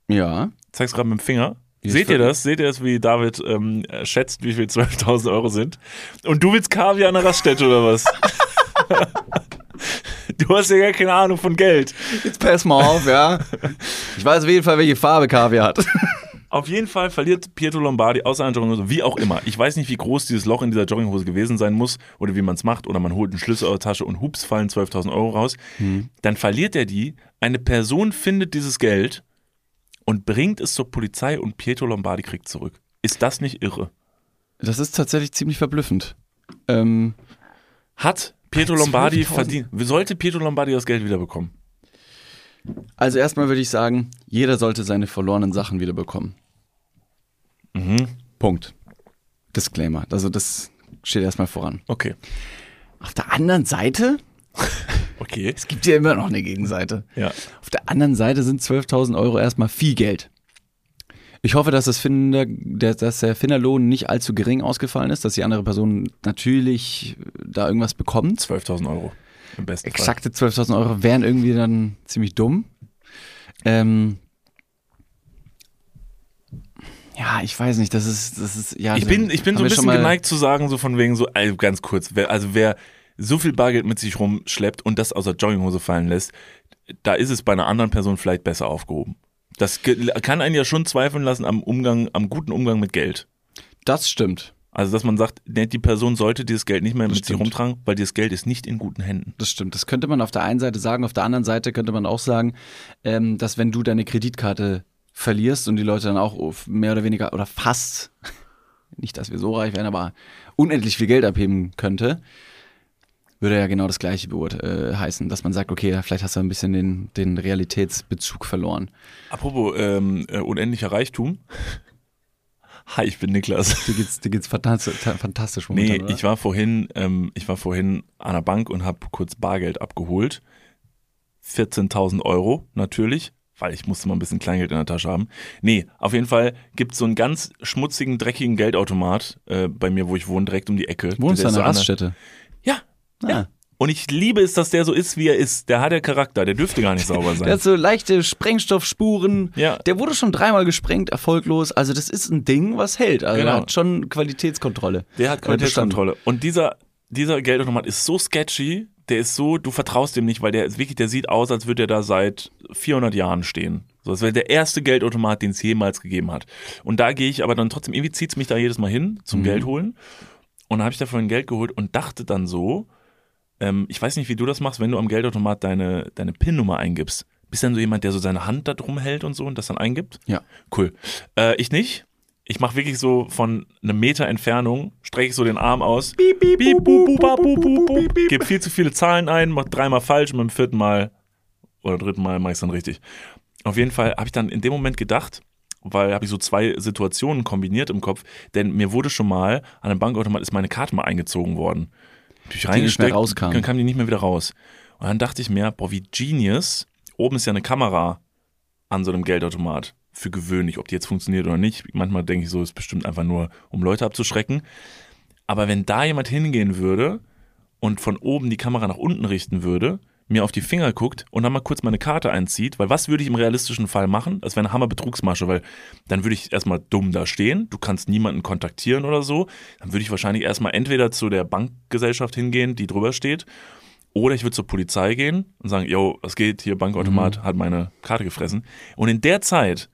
Ja. Zeig's gerade mit dem Finger. Seht ihr das? Seht ihr das, wie David ähm, schätzt, wie viel 12.000 Euro sind? Und du willst Kaviar an der Raststätte oder was? (laughs) du hast ja gar keine Ahnung von Geld. Jetzt pass mal auf, ja. Ich weiß auf jeden Fall, welche Farbe Kaviar hat. (laughs) Auf jeden Fall verliert Pietro Lombardi aus seiner Jogginghose, wie auch immer. Ich weiß nicht, wie groß dieses Loch in dieser Jogginghose gewesen sein muss oder wie man es macht. Oder man holt einen Schlüssel aus der Tasche und hups, fallen 12.000 Euro raus. Dann verliert er die. Eine Person findet dieses Geld und bringt es zur Polizei und Pietro Lombardi kriegt zurück. Ist das nicht irre? Das ist tatsächlich ziemlich verblüffend. Ähm, Hat Pietro 12.000? Lombardi verdient? Sollte Pietro Lombardi das Geld wiederbekommen? also erstmal würde ich sagen, jeder sollte seine verlorenen Sachen wiederbekommen. Mhm. Punkt. Disclaimer. Also das steht erstmal voran. Okay. Auf der anderen Seite, Okay. es gibt ja immer noch eine Gegenseite. Ja. Auf der anderen Seite sind 12.000 Euro erstmal viel Geld. Ich hoffe, dass, das Finder, der, dass der Finderlohn nicht allzu gering ausgefallen ist, dass die andere Person natürlich da irgendwas bekommt. 12.000 Euro. Im besten. Exakte 12.000 Euro wären irgendwie dann ziemlich dumm. Ähm, ja, ich weiß nicht, das ist, das ist, ja. Ich bin, ich bin so ein bisschen geneigt zu sagen, so von wegen so, also ganz kurz, wer, also wer so viel Bargeld mit sich rumschleppt und das aus der Jogginghose fallen lässt, da ist es bei einer anderen Person vielleicht besser aufgehoben. Das kann einen ja schon zweifeln lassen am Umgang, am guten Umgang mit Geld. Das stimmt. Also, dass man sagt, die Person sollte dieses Geld nicht mehr mit sich stimmt. rumtragen, weil dieses Geld ist nicht in guten Händen. Das stimmt. Das könnte man auf der einen Seite sagen. Auf der anderen Seite könnte man auch sagen, ähm, dass wenn du deine Kreditkarte verlierst und die Leute dann auch mehr oder weniger oder fast, (laughs) nicht, dass wir so reich wären, aber unendlich viel Geld abheben könnte, würde ja genau das Gleiche beurt äh, heißen, dass man sagt, okay, vielleicht hast du ein bisschen den, den Realitätsbezug verloren. Apropos ähm, äh, unendlicher Reichtum. (laughs) Hi, ich bin Niklas. Dir geht's, dir geht's fantastisch, fantastisch Nee, momentan, oder? ich war vorhin, ähm, ich war vorhin an der Bank und habe kurz Bargeld abgeholt. 14.000 Euro natürlich, weil ich musste mal ein bisschen Kleingeld in der Tasche haben. Nee, auf jeden Fall gibt's so einen ganz schmutzigen, dreckigen Geldautomat äh, bei mir, wo ich wohne, direkt um die Ecke. Wohnst du an der Raststätte? Ja, Ah. ja. Und ich liebe es, dass der so ist, wie er ist. Der hat ja Charakter, der dürfte gar nicht sauber sein. (laughs) Der hat so leichte Sprengstoffspuren. Ja. Der wurde schon dreimal gesprengt, erfolglos. Also das ist ein Ding, was hält. Also Genau. er hat schon Qualitätskontrolle. Der hat. Qualitätskontrolle. Und dieser, dieser Geldautomat ist so sketchy, der ist so, du vertraust dem nicht, weil der ist wirklich, der sieht aus, als würde er da seit 400 Jahren stehen. So, das wäre der erste Geldautomat, den es jemals gegeben hat. Und da gehe ich aber dann trotzdem, irgendwie zieht es mich da jedes Mal hin zum Geld holen. Und dann habe ich da vorhin Geld geholt und dachte dann so, ähm, ich weiß nicht, wie du das machst, wenn du am Geldautomat deine, deine PIN-Nummer eingibst. Bist dann so jemand, der so seine Hand da drum hält und so und das dann eingibt? Ja. Cool. Äh, ich nicht. Ich mache wirklich so von einem Meter Entfernung, strecke ich so den Arm aus, gebe viel zu viele Zahlen ein, mach dreimal falsch und beim vierten Mal oder dritten Mal mache ich dann richtig. Auf jeden Fall habe ich dann in dem Moment gedacht, weil habe ich so zwei Situationen kombiniert im Kopf, denn mir wurde schon mal an einem Bankautomat ist meine Karte mal eingezogen worden. Mehr reingesteckt, rauskam. Dann kam die nicht mehr wieder raus. Und dann dachte ich mir, boah, wie genius, oben ist ja eine Kamera an so einem Geldautomat. Für gewöhnlich, ob die jetzt funktioniert oder nicht. Manchmal denke ich so, ist bestimmt einfach nur, um Leute abzuschrecken. Aber wenn da jemand hingehen würde und von oben die Kamera nach unten richten würde, mir auf die Finger guckt und dann mal kurz meine Karte einzieht, weil was würde ich im realistischen Fall machen? Das wäre eine Hammer-Betrugsmasche, weil dann würde ich erstmal dumm da stehen, du kannst niemanden kontaktieren oder so. Dann würde ich wahrscheinlich erstmal entweder zu der Bankgesellschaft hingehen, die drüber steht, oder ich würde zur Polizei gehen und sagen, yo, was geht, hier Bankautomat hat meine Karte gefressen. Und in der Zeit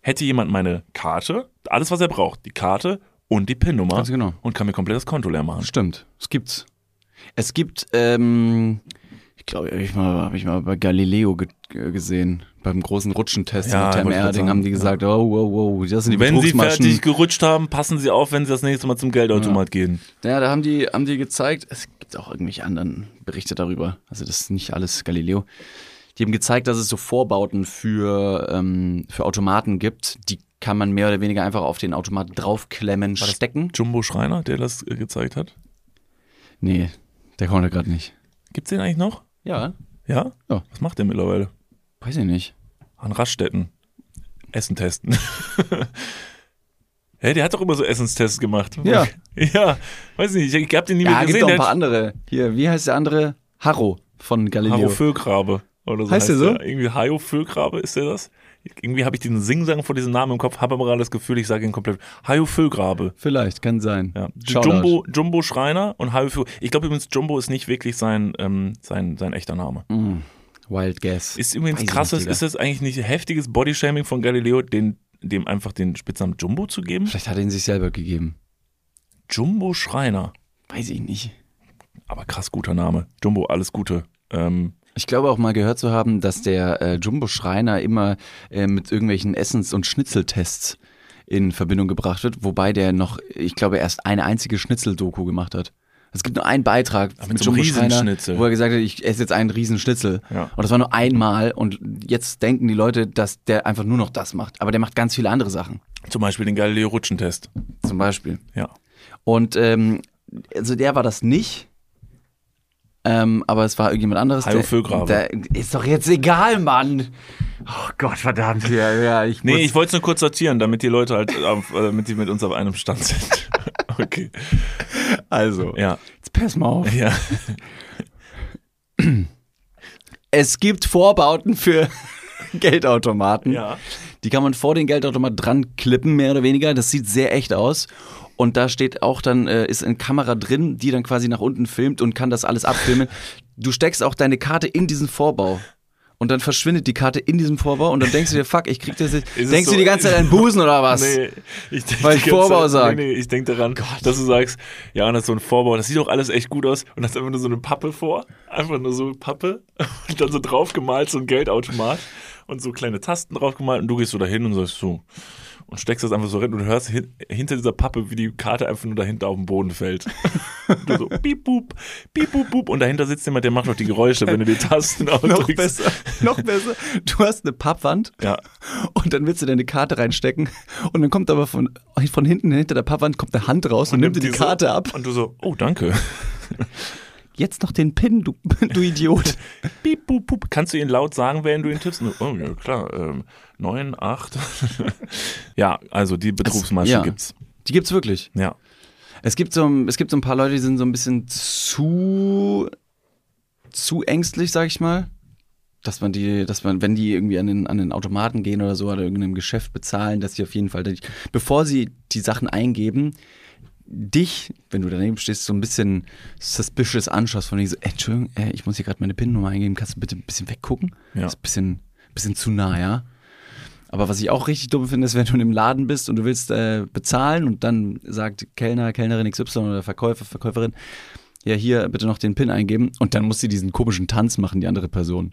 hätte jemand meine Karte, alles was er braucht, die Karte und die PIN-Nummer Ganz genau. und kann mir komplett das Konto leer machen. Stimmt. Es gibt's. Es gibt, ähm, ich glaube, hab ich mal, habe ich mal bei Galileo ge ge- gesehen. Beim großen Rutschentest Ja, mit grad Erding haben die gesagt, oh, wow, wow, das sind die Wenn Sie fertig gerutscht haben, passen Sie auf, wenn Sie das nächste Mal zum Geldautomat gehen. Ja, da haben die, haben die gezeigt, es gibt auch irgendwelche anderen Berichte darüber. Also das ist nicht alles Galileo. Die haben gezeigt, dass es so Vorbauten für, ähm, für Automaten gibt. Die kann man mehr oder weniger einfach auf den Automaten draufklemmen, das- stecken. Jumbo Schreiner, der das äh, gezeigt hat. Nee, der konnte gerade nicht. Gibt's den eigentlich noch? Ja, Ja? Ja. Was macht der mittlerweile? weiß ich nicht. An Raststätten. Essen testen. (laughs) Hä, der hat doch immer so Essenstests gemacht. Ja. (laughs) Ja, weiß nicht, ich hab den nie Ja, mehr gibt gesehen. noch ein paar andere. Hier, wie heißt der andere? Harro von Galileo. Haro Füllgrabe. Oder so Heißt der so? Irgendwie Hajo Füllgrabe, ist der das? Irgendwie habe ich diesen Singsang vor diesem Namen im Kopf, habe aber gerade das Gefühl, ich sage ihn komplett. Hajo Füllgrabe. Vielleicht, kann sein. Ja. Shoutout. Jumbo, Jumbo Schreiner und Hajo Füll. Ich glaube übrigens, Jumbo ist nicht wirklich sein, ähm, sein, sein echter Name. Mm, Wild Guess. Ist übrigens Weiß krasses, ist das eigentlich nicht heftiges Bodyshaming von Galileo, den, dem einfach den Spitznamen Jumbo zu geben? Vielleicht hat er ihn sich selber gegeben. Jumbo Schreiner. Weiß ich nicht. Aber krass guter Name. Jumbo, alles Gute. Ähm, Ich glaube auch mal gehört zu haben, dass der äh, Jumbo Schreiner immer äh, mit irgendwelchen Essens- und Schnitzeltests in Verbindung gebracht wird, wobei der noch, ich glaube, erst eine einzige Schnitzel-Doku gemacht hat. Es gibt nur einen Beitrag mit mit so einem Jumbo Schreiner, Riesenschnitzel. wo er gesagt hat, ich esse jetzt einen Riesenschnitzel. Ja. Und das war nur einmal und jetzt denken die Leute, dass der einfach nur noch das macht. Aber der macht ganz viele andere Sachen. zum Beispiel den Galileo Rutschentest. Zum Beispiel. Ja. Und ähm, also der war das nicht. Ähm, aber es war irgendjemand anderes. Der, Füllgrabe. der ist doch jetzt egal, Mann. Oh Gott, verdammt. Ja, ja, ich Nee, ich wollte es nur kurz sortieren, damit die Leute halt, auf, äh, damit die mit uns auf einem Stand sind. (laughs) okay. also, Ja. jetzt pass mal auf. Ja. Es gibt Vorbauten für (laughs) Geldautomaten. Ja. Die kann man vor den Geldautomat dran klippen, mehr oder weniger. Das sieht sehr echt aus. Und da steht auch dann, äh, ist eine Kamera drin, die dann quasi nach unten filmt und kann das alles abfilmen. Du steckst auch deine Karte in diesen Vorbau. Und dann verschwindet die Karte in diesem Vorbau und dann denkst du dir, fuck, ich krieg das jetzt. Denkst so- du die ganze Zeit an Busen oder was? Nee, ich denk Weil ich Vorbau Zeit- sag. Nee, nee, ich denke daran, dass du sagst, ja, und das ist so ein Vorbau, das sieht doch alles echt gut aus und hast einfach nur so eine Pappe vor, einfach nur so Pappe und dann so draufgemalt so ein Geldautomat und so kleine Tasten drauf gemalt und du gehst so dahin und sagst so und steckst das einfach so rein und du hörst hin, hinter dieser Pappe, wie die Karte einfach nur dahinter auf den Boden fällt. (laughs) du so piep, boop, piep, boop, boop und dahinter sitzt jemand, der macht noch die Geräusche, wenn du die Tasten (laughs) noch ausdrückst. besser, noch besser. Du hast eine Pappwand Ja. und dann willst du deine Karte reinstecken und dann kommt aber von, von hinten hinter der Pappwand kommt eine Hand raus und, nimmt dir die so- Karte ab. Und du so, oh, danke. (laughs) Jetzt noch den Pin, du, (laughs) du Idiot. (laughs) Piep, boop, boop. Kannst du ihn laut sagen, während du ihn tippst? (laughs) Oh, ja, klar. Ähm, neun, acht. ja, also die Betrugsmasche ja. gibt's. Die gibt's wirklich. Ja. Es gibt so, es gibt so ein paar Leute, die sind so ein bisschen zu, zu ängstlich, sag ich mal. Dass man die, dass man, wenn die irgendwie an den, an den Automaten gehen oder so oder irgendeinem Geschäft bezahlen, dass sie auf jeden Fall, bevor sie die Sachen eingeben, dich, wenn du daneben stehst, so ein bisschen suspicious anschaust, von wegen so, Entschuldigung, äh, ich muss hier gerade meine PIN-Nummer eingeben, kannst du bitte ein bisschen weggucken? Ja. Das ist ein bisschen, bisschen zu nah, ja. Aber was ich auch richtig dumm finde, ist, wenn du im Laden bist und du willst äh, bezahlen und dann sagt Kellner, Kellnerin XY oder Verkäufer, Verkäuferin, ja, hier bitte noch den PIN eingeben und dann muss sie diesen komischen Tanz machen, die andere Person.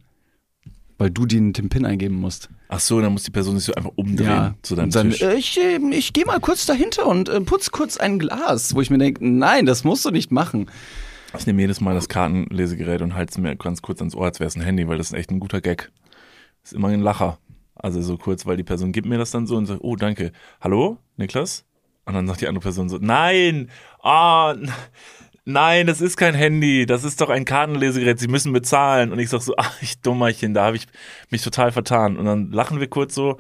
Weil du den, den PIN eingeben musst. Ach so, dann muss die Person sich so einfach umdrehen zu deinem und dann, Tisch. äh, ich, äh, ich gehe mal kurz dahinter und äh, putz kurz ein Glas, wo ich mir denke, nein, das musst du nicht machen. Ich nehme jedes Mal das Kartenlesegerät und halte es mir ganz kurz ans Ohr, als wäre es ein Handy, weil das ist echt ein guter Gag. Ist immer ein Lacher. Also so kurz, weil die Person gibt mir das dann so und sagt, oh, danke. Hallo, Niklas? Und dann sagt die andere Person so, nein, ah, n- nein, das ist kein Handy, das ist doch ein Kartenlesegerät, Sie müssen bezahlen. Und ich sag so, ach, ich Dummerchen, da habe ich mich total vertan. Und dann lachen wir kurz so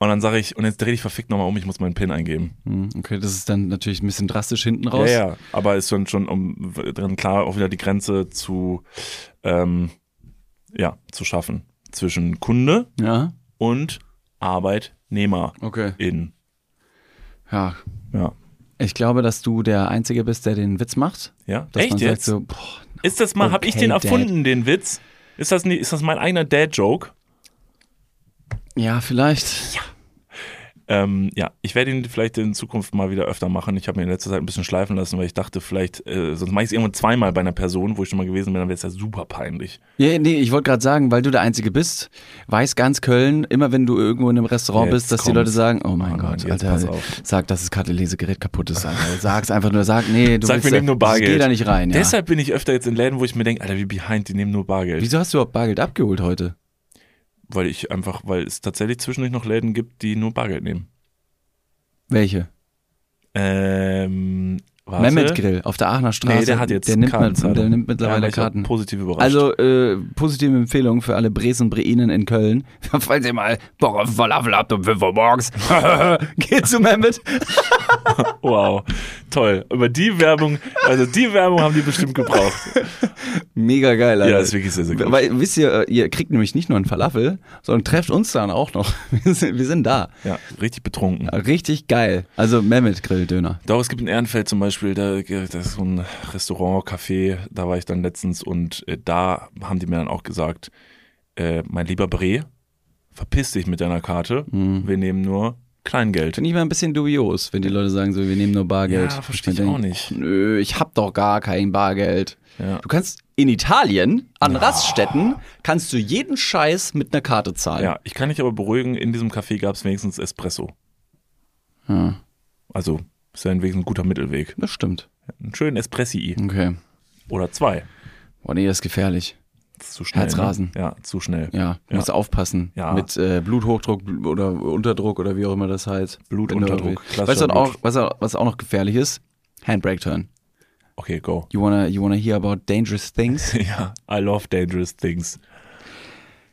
und dann sage ich, und jetzt dreh dich verfickt nochmal um, ich muss meinen PIN eingeben. Hm, Okay, das ist dann natürlich ein bisschen drastisch hinten raus. Ja, ja, aber ist schon, schon um, drin klar auch wieder die Grenze zu, ähm, ja, zu schaffen zwischen Kunde ja. und Arbeitnehmerin. Okay. Ja. Ja. Ich glaube, dass du der Einzige bist, der den Witz macht. Ja? Dass Echt jetzt? so, boah, ist das mal, hab ich Okay, den Dad. erfunden, den Witz? Ist das, ist das mein eigener Dad-Joke? ja, vielleicht. Ähm, ja, ich werde ihn vielleicht in Zukunft mal wieder öfter machen. Ich habe mir in letzter Zeit ein bisschen schleifen lassen, weil ich dachte, vielleicht, äh, sonst mache ich es irgendwann zweimal bei einer Person, wo ich schon mal gewesen bin, dann wäre es ja super peinlich. Ja, nee, ich wollte gerade sagen, weil du der Einzige bist, weiß ganz Köln, immer wenn du irgendwo in einem Restaurant Jetzt bist, dass die kommt's. Leute sagen, oh mein Oh Gott, jetzt Alter, sag, dass das Kartenlesegerät kaputt ist, Alter. Sag's einfach nur, sag, nee, du Sag, willst wir nehmen nur Bargeld. Ich geh da nicht rein, ja. Deshalb bin ich öfter jetzt in Läden, wo ich mir denke, Alter, wie behind, die nehmen nur Bargeld. Wieso hast du überhaupt Bargeld abgeholt heute? Weil ich einfach, weil es tatsächlich zwischendurch noch Läden gibt, die nur Bargeld nehmen. Welche? Ähm, warte. Mehmet Grill auf der Aachener Straße. Nee, der hat jetzt der nimmt, Karten. mit, der nimmt Ja, mittlerweile auch Karten. Positiv überrascht. Also äh, positive Empfehlung für alle Bres und Breinen in Köln. (laughs) Falls ihr mal Bock auf Falafel habt um 5 Uhr morgens, (laughs) geht zu Mehmet. (laughs) wow, toll. Über die Werbung, also die Werbung haben die bestimmt gebraucht. Mega geil, Alter. Ja, ist wirklich sehr, sehr gut. Weil, wisst ihr, äh, ihr kriegt nämlich nicht nur einen Falafel, sondern trefft uns dann auch noch. Wir sind, wir sind da. Ja, richtig betrunken. Richtig geil. Also Mehmet Grill Döner. Doch, es gibt in Ehrenfeld zum Beispiel, da, das ist so ein Restaurant, Café, da war ich dann letztens und äh, da haben die mir dann auch gesagt, äh, mein lieber Bre, verpiss dich mit deiner Karte, Mhm. wir nehmen nur Kleingeld. Finde ich mal ein bisschen dubios, wenn die Leute sagen so, wir nehmen nur Bargeld. Ja, verstehe ich mir auch nicht. Nö, ich hab doch gar kein Bargeld. Ja. Du kannst in Italien an Raststätten kannst du jeden Scheiß mit einer Karte zahlen. ja, ich kann dich aber beruhigen, in diesem Café gab es wenigstens Espresso. Ja, Also, ist ja wenigstens ein guter Mittelweg. das stimmt. Einen schönen Espressi Okay. oder zwei. Boah, nee, das ist gefährlich. Das ist zu schnell. Herzrasen. Ne? Ja, zu schnell. Ja, Ja. musst aufpassen. Ja. Mit äh, Bluthochdruck bl- oder Unterdruck oder wie auch immer das heißt. Blutunterdruck. Weißt du, was auch, Blut- was, auch, was auch noch gefährlich ist? Handbrake Turn. Okay, go. You wanna, you wanna hear about dangerous things? (laughs) Ja, I love dangerous things.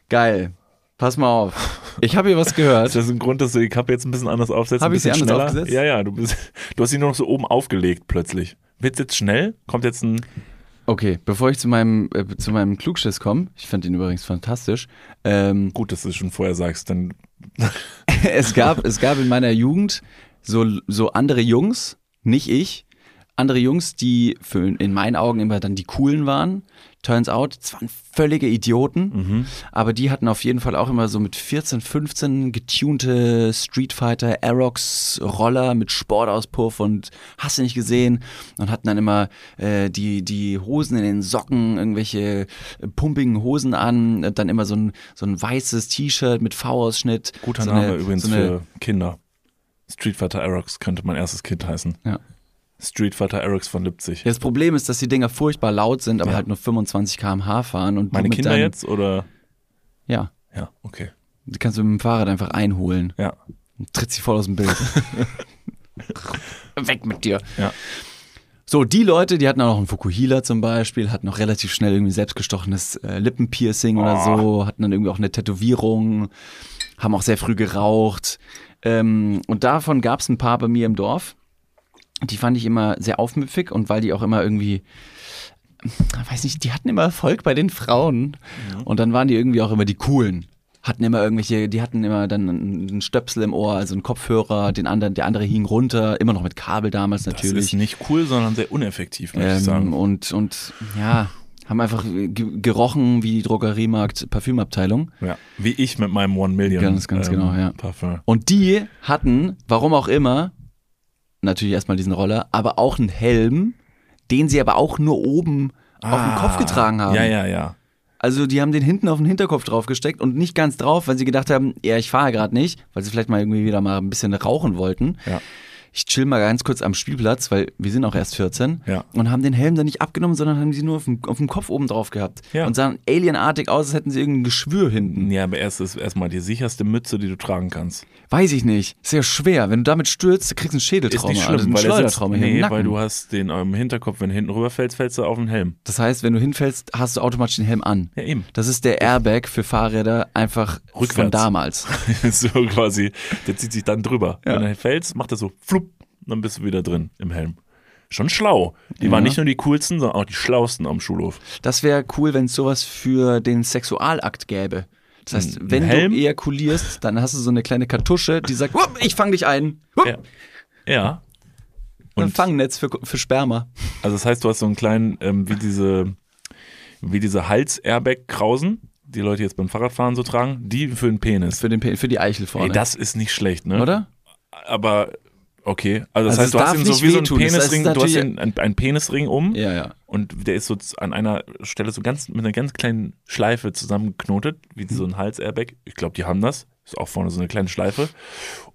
Geil. Pass mal auf. Ich habe hier was (laughs) Ist gehört. das ein Grund, dass du die Kappe jetzt ein bisschen anders aufsetzt? Hab ein ich sie anders schneller? aufgesetzt? Ja, ja, du, bist, du hast sie nur noch so oben aufgelegt plötzlich. Wird's jetzt schnell? Kommt jetzt ein. Okay, bevor ich zu meinem, äh, zu meinem Klugschiss komme, ich fand ihn übrigens fantastisch. Ähm, Gut, dass du es schon vorher sagst, dann. (laughs) es, gab, es gab in meiner Jugend so, so andere Jungs, nicht ich, andere Jungs, die für in meinen Augen immer dann die coolen waren. Turns out, es waren völlige Idioten, Mhm. aber die hatten auf jeden Fall auch immer so mit 14, 15 getunte Street Fighter Aerox Roller mit Sportauspuff und hast du nicht gesehen und hatten dann immer äh, die, die Hosen in den Socken, irgendwelche äh, pumpigen Hosen an, dann immer so ein, so ein weißes T-Shirt mit V-Ausschnitt. Guter so Name eine- übrigens so eine, für Kinder. Street Fighter Aerox könnte mein erstes Kind heißen. Ja. Street Fighter Aerox von Lipzig. Ja, das Problem ist, dass die Dinger furchtbar laut sind, aber Ja. halt nur 25 km/h fahren. Und Meine Kinder deinem- jetzt oder? Ja, Ja, okay. die kannst du mit dem Fahrrad einfach einholen. Ja. Und tritt sie voll aus dem Bild. (laughs) Weg mit dir. Ja. So, die Leute, die hatten auch noch einen Fukuhila zum Beispiel, hatten noch relativ schnell irgendwie selbstgestochenes äh, Lippenpiercing oder Oh. so, hatten dann irgendwie auch eine Tätowierung, haben auch sehr früh geraucht. Ähm, und davon gab es ein paar bei mir im Dorf. Die fand ich immer sehr aufmüpfig und weil die auch immer irgendwie, weiß nicht, die hatten immer Erfolg bei den Frauen. Und dann waren die irgendwie auch immer die coolen. Hatten immer irgendwelche, die hatten immer dann einen Stöpsel im Ohr, also einen Kopfhörer, den anderen, der andere hing runter, immer noch mit Kabel damals Das natürlich. ist nicht cool, sondern sehr uneffektiv, möchte ich Ähm, sagen. und, und ja, haben einfach ge gerochen wie die Drogeriemarkt Parfümabteilung. Ja. Wie ich mit meinem One Million. Ganz, ganz genau, ja. Parfum. Und die hatten, warum auch immer, natürlich erstmal diesen Roller, aber auch einen Helm, den sie aber auch nur oben auf dem Kopf getragen haben. Ah. Ja, ja, ja. Also die haben den hinten auf den Hinterkopf draufgesteckt und nicht ganz drauf, weil sie gedacht haben, ja, ich fahre gerade nicht, weil sie vielleicht mal irgendwie wieder mal ein bisschen rauchen wollten. Ja. Ich chill mal ganz kurz am Spielplatz, weil wir sind auch erst 14 Ja. und haben den Helm dann nicht abgenommen, sondern haben sie nur auf dem, auf dem Kopf oben drauf gehabt Ja. und sahen alienartig aus, als hätten sie irgendein Geschwür hinten. Ja, aber erst ist erstmal die sicherste Mütze, die du tragen kannst. Weiß ich nicht. Sehr schwer. Wenn du damit stürzt, kriegst du ein Ist Schädeltrauma. nicht also schlimm, ein weil, sitzt, nee, weil du hast den im Hinterkopf, wenn du hinten rüberfällst, fällst du auf den Helm. das heißt, wenn du hinfällst, hast du automatisch den Helm an. Ja, eben. Das ist der Airbag für Fahrräder einfach von Rückwärts. damals. (laughs) so quasi, der zieht sich dann drüber. Ja. Wenn du fällst, macht er so flupp, dann bist du wieder drin im Helm. Schon schlau. Die Ja. waren nicht nur die coolsten, sondern auch die schlausten am Schulhof. Das wäre cool, wenn es sowas für den Sexualakt gäbe. Das heißt, Ein wenn Helm? du ejakulierst, dann hast du so eine kleine Kartusche, die sagt, "Hup, ich fang dich ein. Ja. Ja. Ein Und Fangnetz für, für Sperma. also das heißt, du hast so einen kleinen, ähm, wie diese, wie diese Hals-Airbag-Krausen, die Leute jetzt beim Fahrradfahren so tragen, die für den Penis. Für, den, Pe- für die Eichel vorne. Ey, das ist nicht schlecht, ne? Oder? Aber okay. Also das Also heißt, du hast ihn so wie so ein wehtun. Das heißt, Penisring, du hast ihn, ein, ein Penisring um Ja, ja. und der ist so an einer Stelle so ganz mit einer ganz kleinen Schleife zusammengeknotet, wie so ein Hals-Airbag. Ich glaube, die haben das. Ist auch vorne so eine kleine Schleife.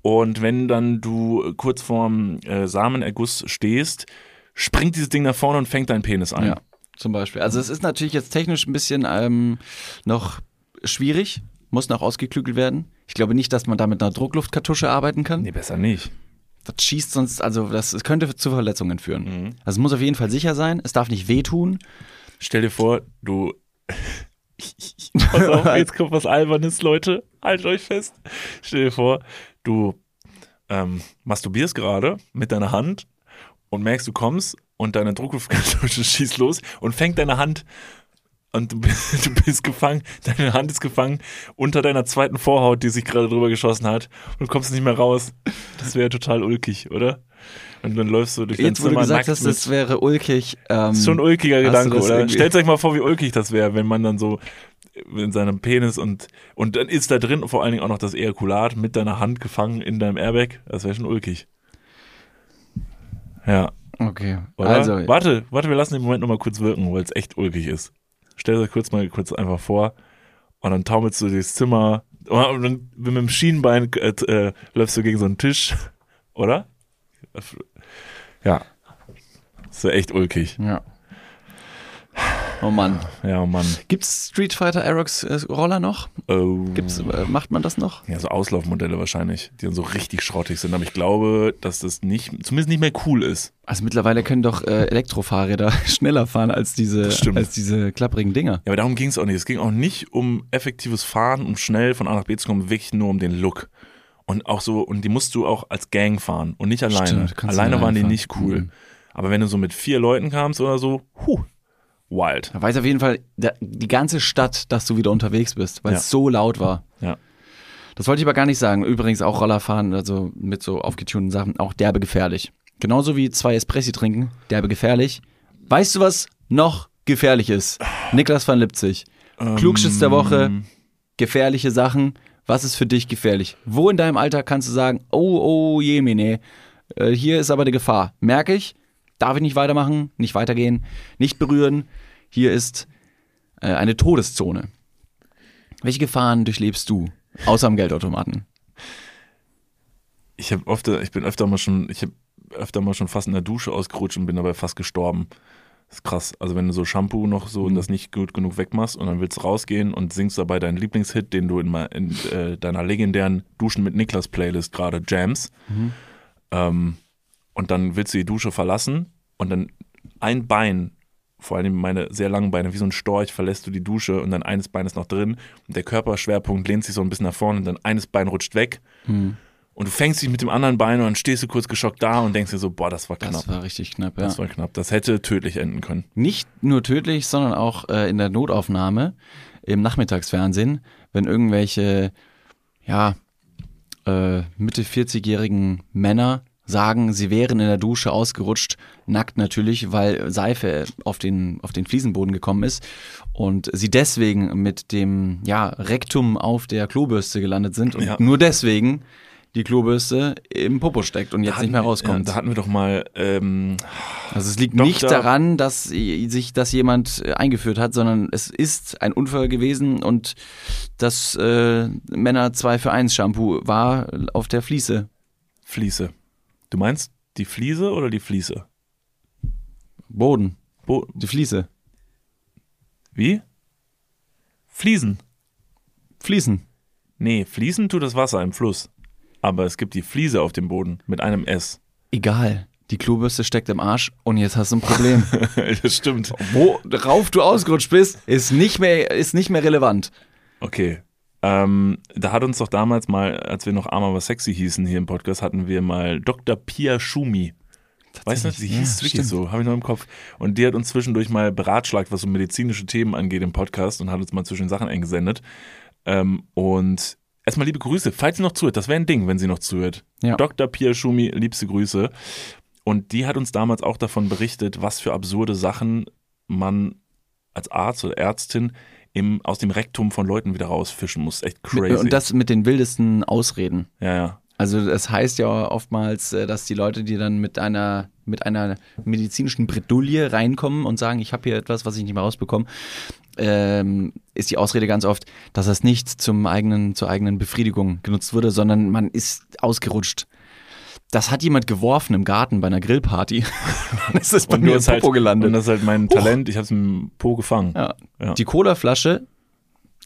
Und wenn dann du kurz vorm äh, Samenerguss stehst, springt dieses Ding nach vorne und fängt deinen Penis ein. Ja, zum Beispiel. Also es ist natürlich jetzt technisch ein bisschen ähm, noch schwierig, muss noch ausgeklügelt werden. Ich glaube nicht, dass man da mit einer Druckluftkartusche arbeiten kann. Nee, besser nicht. Das schießt sonst, also das es könnte zu Verletzungen führen. Mhm. Also es muss auf jeden Fall sicher sein, es darf nicht wehtun. Stell dir vor, du. Pass auf, jetzt kommt was Albernes, Leute. Haltet euch fest. Stell dir vor, du ähm, masturbierst gerade mit deiner Hand und merkst, du kommst und deine Druckluftkartusche schießt los und fängt deine Hand und du bist, (laughs) du bist gefangen, deine Hand ist gefangen unter deiner zweiten Vorhaut, die sich gerade drüber geschossen hat und du kommst nicht mehr raus. Das wäre total ulkig, oder? Und dann läufst du durch dein Jetzt, wo du Zimmer gesagt hast, mit- das wäre ulkig. Ähm, das ist schon ein ulkiger Gedanke, oder? irgendwie- Stellt euch mal vor, wie ulkig das wäre, wenn man dann so in seinem Penis und und dann ist da drin vor allen Dingen auch noch das Ejakulat mit deiner Hand gefangen in deinem Airbag. Das wäre schon ulkig. Ja, Okay. oder? Also, warte, warte, wir lassen den Moment nochmal kurz wirken, weil es echt ulkig ist. Stellt euch kurz mal kurz einfach vor und dann taumelst du durchs Zimmer und dann mit dem Schienenbein äh, äh, läufst du gegen so einen Tisch, (laughs) oder? Ja. Das wäre echt ulkig. ja. Oh Mann. Ja, Mann. Gibt's Street Fighter Aerox äh, Roller noch? Oh. Gibt's, äh, macht man das noch? Ja, so Auslaufmodelle wahrscheinlich, die dann so richtig schrottig sind. Aber ich glaube, dass das nicht, zumindest nicht mehr cool ist. Also mittlerweile können doch äh, Elektrofahrräder (laughs) schneller fahren als diese, als diese klapprigen Dinger. Ja, aber darum ging es auch nicht. Es ging auch nicht um effektives Fahren, um schnell von A nach B zu kommen, wirklich nur um den Look. Und auch so, und die musst du auch als Gang fahren und nicht alleine. Stimmt, alleine waren die fahren. nicht cool. Mhm. Aber wenn du so mit vier Leuten kamst oder so, huh, wild. Da weiß auf jeden Fall der, die ganze Stadt, dass du wieder unterwegs bist, weil Ja. es so laut war. Ja. Das wollte ich aber gar nicht sagen. Übrigens auch Rollerfahren, also mit so aufgetunten Sachen, auch derbe gefährlich. Genauso wie zwei Espressi trinken, derbe gefährlich. Weißt du, was noch gefährlich ist? Niklas van Lipzig. Klugschiss der Woche, gefährliche Sachen. Was ist für dich gefährlich? Wo in deinem Alltag kannst du sagen, oh, oh, jemine, äh, hier ist aber die Gefahr. Merke ich, darf ich nicht weitermachen, nicht weitergehen, nicht berühren. Hier ist äh, eine Todeszone. Welche Gefahren durchlebst du, außer am Geldautomaten? Ich habe öfter, ich bin öfter mal schon, ich habe öfter mal schon fast in der Dusche ausgerutscht und bin dabei fast gestorben. Das ist krass. Also wenn du so Shampoo noch so und das nicht gut genug wegmachst und dann willst du rausgehen und singst dabei deinen Lieblingshit, den du in, in äh, deiner legendären Duschen mit Niklas Playlist gerade jams. Ähm, und dann willst du die Dusche verlassen und dann ein Bein, vor allem meine sehr langen Beine, wie so ein Storch, verlässt du die Dusche und dann eines Bein ist noch drin und der Körperschwerpunkt lehnt sich so ein bisschen nach vorne und dann eines Bein rutscht weg. Und du fängst dich mit dem anderen Bein und dann stehst du kurz geschockt da und denkst dir so, boah, das war knapp. Das war richtig knapp, ja. Das war knapp. Das hätte tödlich enden können. Nicht nur tödlich, sondern auch äh, in der Notaufnahme im Nachmittagsfernsehen, wenn irgendwelche, ja, äh, Mitte 40-jährigen Männer sagen, sie wären in der Dusche ausgerutscht, nackt natürlich, weil Seife auf den, auf den Fliesenboden gekommen ist und sie deswegen mit dem ja, Rektum auf der Klobürste gelandet sind und Ja. nur deswegen die Klobürste im Popo steckt und jetzt nicht mehr Ja, rauskommt. da hatten wir doch mal, ähm, Also es liegt Doktor- nicht daran, dass sich das jemand äh, eingeführt hat, sondern es ist ein Unfall gewesen und das äh, Männer 2 für 1 Shampoo war auf der Fliese. Fliese. Du meinst die Fliese oder die Fliese? Boden, Bo die Fliese. wie? Fliesen. Fliesen. Nee, fließen tut das Wasser im Fluss. Aber es gibt die Fliese auf dem Boden mit einem S. Egal. Die Klobürste steckt im Arsch und jetzt hast du ein Problem. (laughs) das stimmt. Worauf du ausgerutscht bist, ist nicht mehr, ist nicht mehr relevant. Okay. Ähm, da hat uns doch damals mal, als wir noch arm aber sexy hießen hier im Podcast, hatten wir mal Dr. Pia Schumi. Weißt du, sie hieß wirklich so, habe ich noch im Kopf. Und die hat uns zwischendurch mal beratschlagt, was so medizinische Themen angeht im Podcast und hat uns mal zwischen Sachen eingesendet. Ähm, und erstmal liebe Grüße, falls sie noch zuhört, das wäre ein Ding, wenn sie noch zuhört. Ja. Dr. Pia Schumi, liebste Grüße. Und die hat uns damals auch davon berichtet, was für absurde Sachen man als Arzt oder Ärztin im, aus dem Rektum von Leuten wieder rausfischen muss. Echt crazy. Und das mit den wildesten Ausreden. ja, ja. Also es heißt ja oftmals, äh, dass die Leute, die dann mit einer mit einer medizinischen Bredouille reinkommen und sagen, ich habe hier etwas, was ich nicht mehr rausbekomme, ähm, ist die Ausrede ganz oft, dass das nicht zum eigenen zur eigenen Befriedigung genutzt wurde, sondern man ist ausgerutscht. Das hat jemand geworfen im Garten bei einer Grillparty. (laughs) Dann ist bei Und mir im das halt, Popo gelandet. Und das ist halt mein Talent. Ich habe es im Po gefangen. ja. Ja. Die Colaflasche,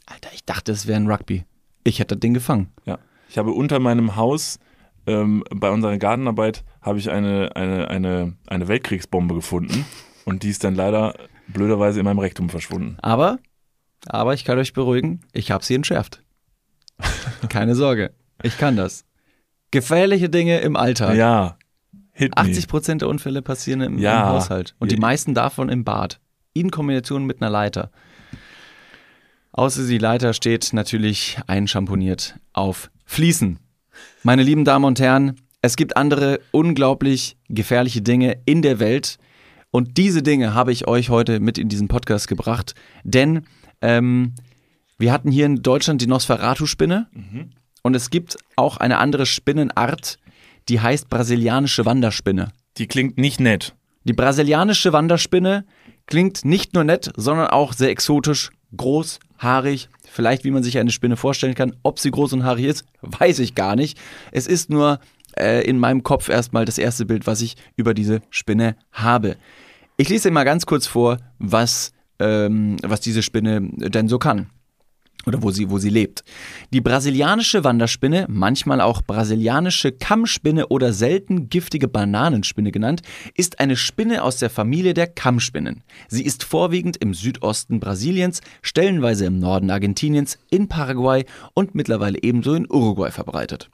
Alter, ich dachte, es wäre ein Rugby. Ich hätte das Ding gefangen. Ja. Ich habe unter meinem Haus ähm, bei unserer Gartenarbeit habe ich eine, eine, eine, eine Weltkriegsbombe gefunden (laughs) und die ist dann leider blöderweise in meinem Rektum verschwunden. Aber, aber ich kann euch beruhigen, ich habe sie entschärft. (laughs) Keine Sorge, ich kann das. Gefährliche Dinge im Alltag. Ja. Hit me. 80 Prozent der Unfälle passieren im, Ja. im Haushalt und die meisten davon im Bad. In Kombination mit einer Leiter. Außer die Leiter steht natürlich einschamponiert auf Fliesen. Meine lieben Damen und Herren, es gibt andere unglaublich gefährliche Dinge in der Welt und diese Dinge habe ich euch heute mit in diesen Podcast gebracht, denn ähm, wir hatten hier in Deutschland die Nosferatu-Spinne und es gibt auch eine andere Spinnenart, die heißt brasilianische Wanderspinne. Die klingt nicht nett. Die brasilianische Wanderspinne klingt nicht nur nett, sondern auch sehr exotisch, groß, haarig. Vielleicht, wie man sich eine Spinne vorstellen kann. Ob sie groß und haarig ist, weiß ich gar nicht. Es ist nur äh, in meinem Kopf erstmal das erste Bild, was ich über diese Spinne habe. Ich lese mal ganz kurz vor, was, ähm, was diese Spinne denn so kann oder wo sie, wo sie lebt. Die brasilianische Wanderspinne, manchmal auch brasilianische Kammspinne oder selten giftige Bananenspinne genannt, ist eine Spinne aus der Familie der Kammspinnen. Sie ist vorwiegend im Südosten Brasiliens, stellenweise im Norden Argentiniens, in Paraguay und mittlerweile ebenso in Uruguay verbreitet.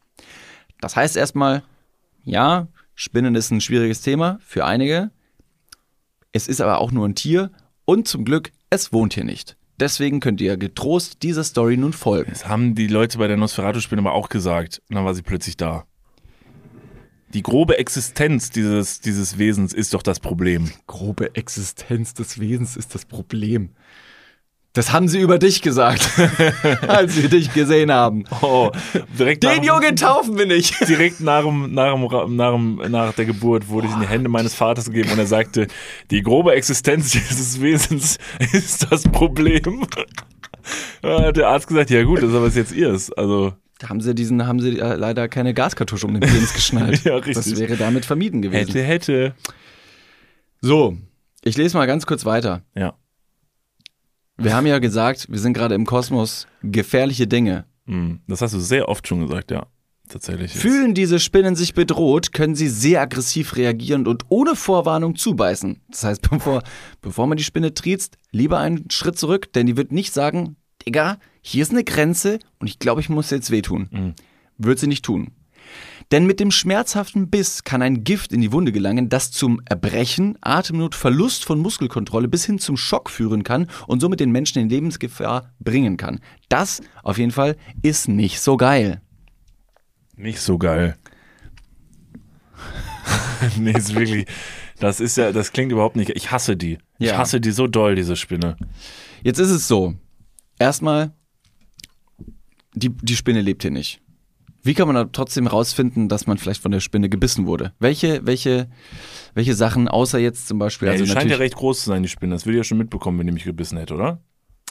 Das heißt erstmal, ja, Spinnen ist ein schwieriges Thema für einige. Es ist aber auch nur ein Tier und zum Glück, es wohnt hier nicht. Deswegen könnt ihr getrost dieser Story nun folgen. Das haben die Leute bei der Nosferatu-Spinne aber auch gesagt. Und dann war sie plötzlich da. Die grobe Existenz dieses, dieses Wesens ist doch das Problem. Grobe Existenz des Wesens ist das Problem. Das haben sie über dich gesagt, (laughs) als wir dich gesehen haben. Oh, direkt Den nach, Jungen taufen wir nicht. (laughs) direkt nach, dem, nach, dem, nach, dem, nach der Geburt wurde ich in die Hände meines Vaters gegeben und er sagte, die grobe Existenz (laughs) dieses Wesens ist das Problem. Da hat der Arzt gesagt, ja gut, das ist aber jetzt ihrs. Also, Da haben sie diesen, haben sie äh, leider keine Gaskartusche um den Penis geschnallt. Ja, richtig. Das wäre damit vermieden gewesen. hätte, hätte. So, ich lese mal ganz kurz weiter. Ja. Wir haben ja gesagt, wir sind gerade im Kosmos gefährliche Dinge. Hm, Das hast du sehr oft schon gesagt, ja. Tatsächlich. Fühlen diese Spinnen sich bedroht, können sie sehr aggressiv reagieren und ohne Vorwarnung zubeißen. Das heißt, (laughs) bevor, bevor man die Spinne triezt, lieber einen Schritt zurück, denn die wird nicht sagen, Digga, hier ist eine Grenze und ich glaube, ich muss jetzt wehtun. Mhm. Wird sie nicht tun. Denn mit dem schmerzhaften Biss kann ein Gift in die Wunde gelangen, das zum Erbrechen, Atemnot, Verlust von Muskelkontrolle bis hin zum Schock führen kann und somit den Menschen in Lebensgefahr bringen kann. Das auf jeden Fall ist nicht so geil. Nicht so geil. (laughs) nee, ist wirklich. Das ist ja, das klingt überhaupt nicht. Ich hasse die. Ich Ja. hasse die so doll, diese Spinne. Jetzt ist es so. Erstmal, die, die Spinne lebt hier nicht. Wie kann man da trotzdem rausfinden, dass man vielleicht von der Spinne gebissen wurde? Welche, welche, welche Sachen, außer jetzt zum Beispiel, Ja, also die scheint ja recht groß zu sein, die Spinne. Das würde ich ja schon mitbekommen, wenn die mich gebissen hätte, oder?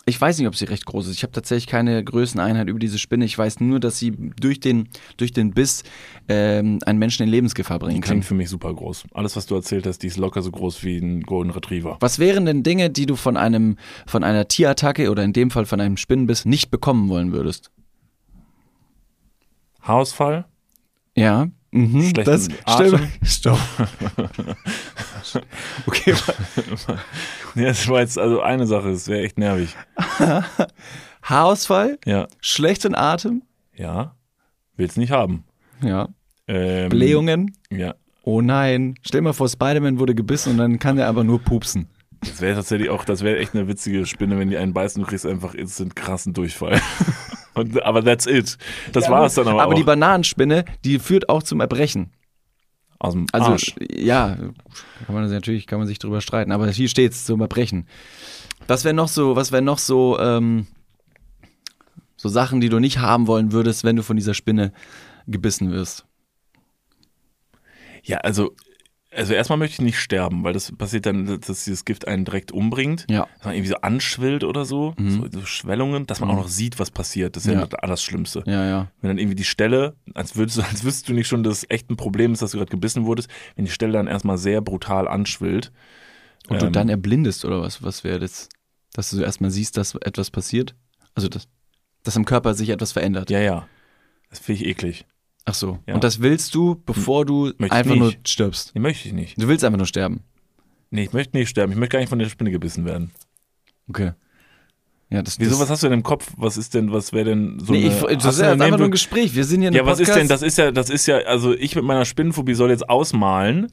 ich weiß nicht, ob sie recht groß ist. Ich habe tatsächlich keine Größeneinheit über diese Spinne. Ich weiß nur, dass sie durch den, durch den Biss ähm, einen Menschen in Lebensgefahr Die bringen kann. klingt für mich super groß. Alles, was du erzählt hast, die ist locker so groß wie ein Golden Retriever. Was wären denn Dinge, die du von einem, von einer Tierattacke oder in dem Fall von einem Spinnenbiss nicht bekommen wollen würdest? Haarausfall? Ja. Mhm, Schlechten das Atem? (laughs) Stopp. (laughs) okay, Ja, das war jetzt also eine Sache, das wäre echt nervig. (laughs) Haarausfall, Ja, schlechten Atem, ja. Will's nicht haben. ja. Ähm, Blähungen. Ja. Oh nein. Stell mal vor, Spider-Man wurde gebissen und dann kann er aber nur pupsen. Das wäre tatsächlich auch, das wäre echt eine witzige Spinne, wenn die einen beißen, du kriegst einfach instant krassen Durchfall. Und, aber that's it. Das Ja, war es dann aber, Aber auch. die Bananenspinne, die führt auch zum Erbrechen. Aus dem Also Arsch. ja, kann man natürlich kann man sich drüber streiten, aber hier steht's zum Erbrechen. Was wäre noch so, was wäre noch so ähm, so Sachen, die du nicht haben wollen würdest, wenn du von dieser Spinne gebissen wirst? Ja, also, also erstmal möchte ich nicht sterben, weil das passiert dann, dass dieses Gift einen direkt umbringt. Ja. Dass man irgendwie so anschwillt oder so, so, so Schwellungen, dass man auch noch sieht, was passiert. Das ist ja, Ja. das Allerschlimmste. Ja, ja. Wenn dann irgendwie die Stelle, als würdest du, (laughs) als wüsstest du nicht schon, dass es echt ein Problem ist, dass du gerade gebissen wurdest, wenn die Stelle dann erstmal sehr brutal anschwillt. Und du Ähm, dann erblindest oder was? Was wäre das? Dass du so erstmal siehst, dass etwas passiert? Also, dass, dass im Körper sich etwas verändert. Ja, ja. Das finde ich eklig. Ach so. Ja. Und das willst du, bevor du Möchte einfach nur stirbst? Nee, möchte ich nicht. Du willst einfach nur sterben. Nee, ich möchte nicht sterben. Ich möchte gar nicht von der Spinne gebissen werden. Okay. Ja, das, Wieso, das, was hast du denn im Kopf? Was ist denn, was wäre denn so nee, eine, ich, das hast ist ja eine einfach nur ein Gespräch. Wir sind hier in Ja, einem was ist Podcast. denn, das ist ja, das ist ja, also ich mit meiner Spinnenphobie soll jetzt ausmalen,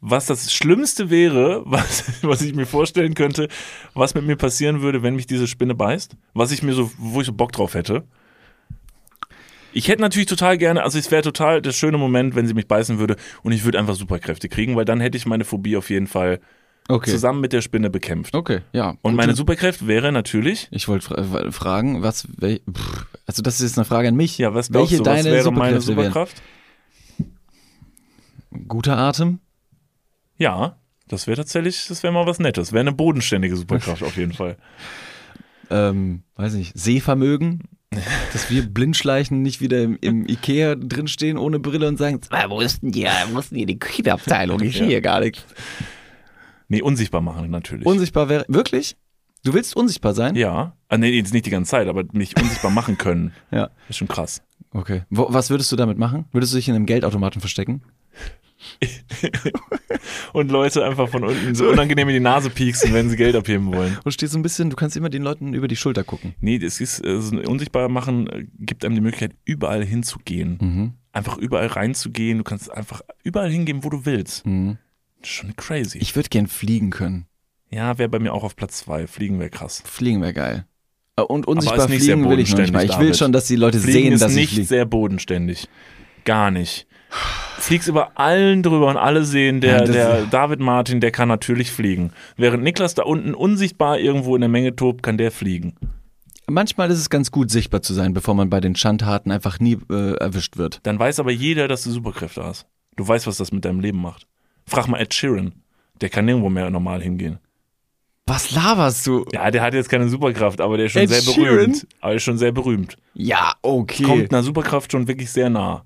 was das Schlimmste wäre, (laughs) was, was ich mir vorstellen könnte, was mit mir passieren würde, wenn mich diese Spinne beißt. Was ich mir so, wo ich so Bock drauf hätte. Ich hätte natürlich total gerne, also es wäre total der schöne Moment, wenn sie mich beißen würde und ich würde einfach Superkräfte kriegen, weil dann hätte ich meine Phobie auf jeden Fall Okay. zusammen mit der Spinne bekämpft. Okay, ja. Und Gute- meine Superkraft wäre natürlich, Ich wollte fra fragen, was, wel, pff, also das ist jetzt eine Frage an mich. ja, was glaubst Welche du, was deine wäre meine Superkräfte wären? Superkraft? Guter Atem? Ja, das wäre tatsächlich, das wäre mal was Nettes. Wäre eine bodenständige Superkraft (laughs) auf jeden Fall. Ähm, weiß nicht, Sehvermögen? Dass wir Blindschleichen nicht wieder im, im Ikea drinstehen ohne Brille und sagen, "Ah, wo ist denn die, wo ist denn hier die Küchenabteilung? Ich sehe hier gar nichts. Nee, unsichtbar machen natürlich. Unsichtbar wäre, wirklich? Du willst unsichtbar sein? ja. Ah, nee, jetzt nicht die ganze Zeit, aber mich unsichtbar machen können. (laughs) Ja. Ist schon krass. Okay. Wo, was würdest du damit machen? Würdest du dich in einem Geldautomaten verstecken? (laughs) Und Leute einfach von unten so unangenehm in die Nase pieksen, wenn sie Geld abheben wollen. Du stehst so ein bisschen, du kannst immer den Leuten über die Schulter gucken. Nee, das ist, äh, so ein unsichtbar machen äh, gibt einem die Möglichkeit, überall hinzugehen. Mhm. Einfach überall reinzugehen. Du kannst einfach überall hingehen, wo du willst. Mhm. Das ist schon crazy. Ich würde gern fliegen können. ja, wäre bei mir auch auf Platz zwei. Fliegen wäre krass. Fliegen wäre geil. Äh, Und unsichtbar ist nicht fliegen will ich nicht mal. Ich will schon, dass die Leute Fliegen sehen, ist dass ich nicht fliege. sehr bodenständig. Gar nicht. Fliegst über allen drüber und alle sehen, der, Ja, der David Martin, der kann natürlich fliegen. Während Niklas da unten unsichtbar irgendwo in der Menge tobt, kann der fliegen. Manchmal ist es ganz gut, sichtbar zu sein, bevor man bei den Schandtaten einfach nie äh, erwischt wird. Dann weiß aber jeder, dass du Superkräfte hast. Du weißt, was das mit deinem Leben macht. Frag mal Ed Sheeran. Der kann nirgendwo mehr normal hingehen. Was laberst du? Ja, der hat jetzt keine Superkraft, aber der ist schon Ed sehr Sheeran? berühmt. Aber er ist schon sehr berühmt. Ja, okay. Kommt einer Superkraft schon wirklich sehr nah.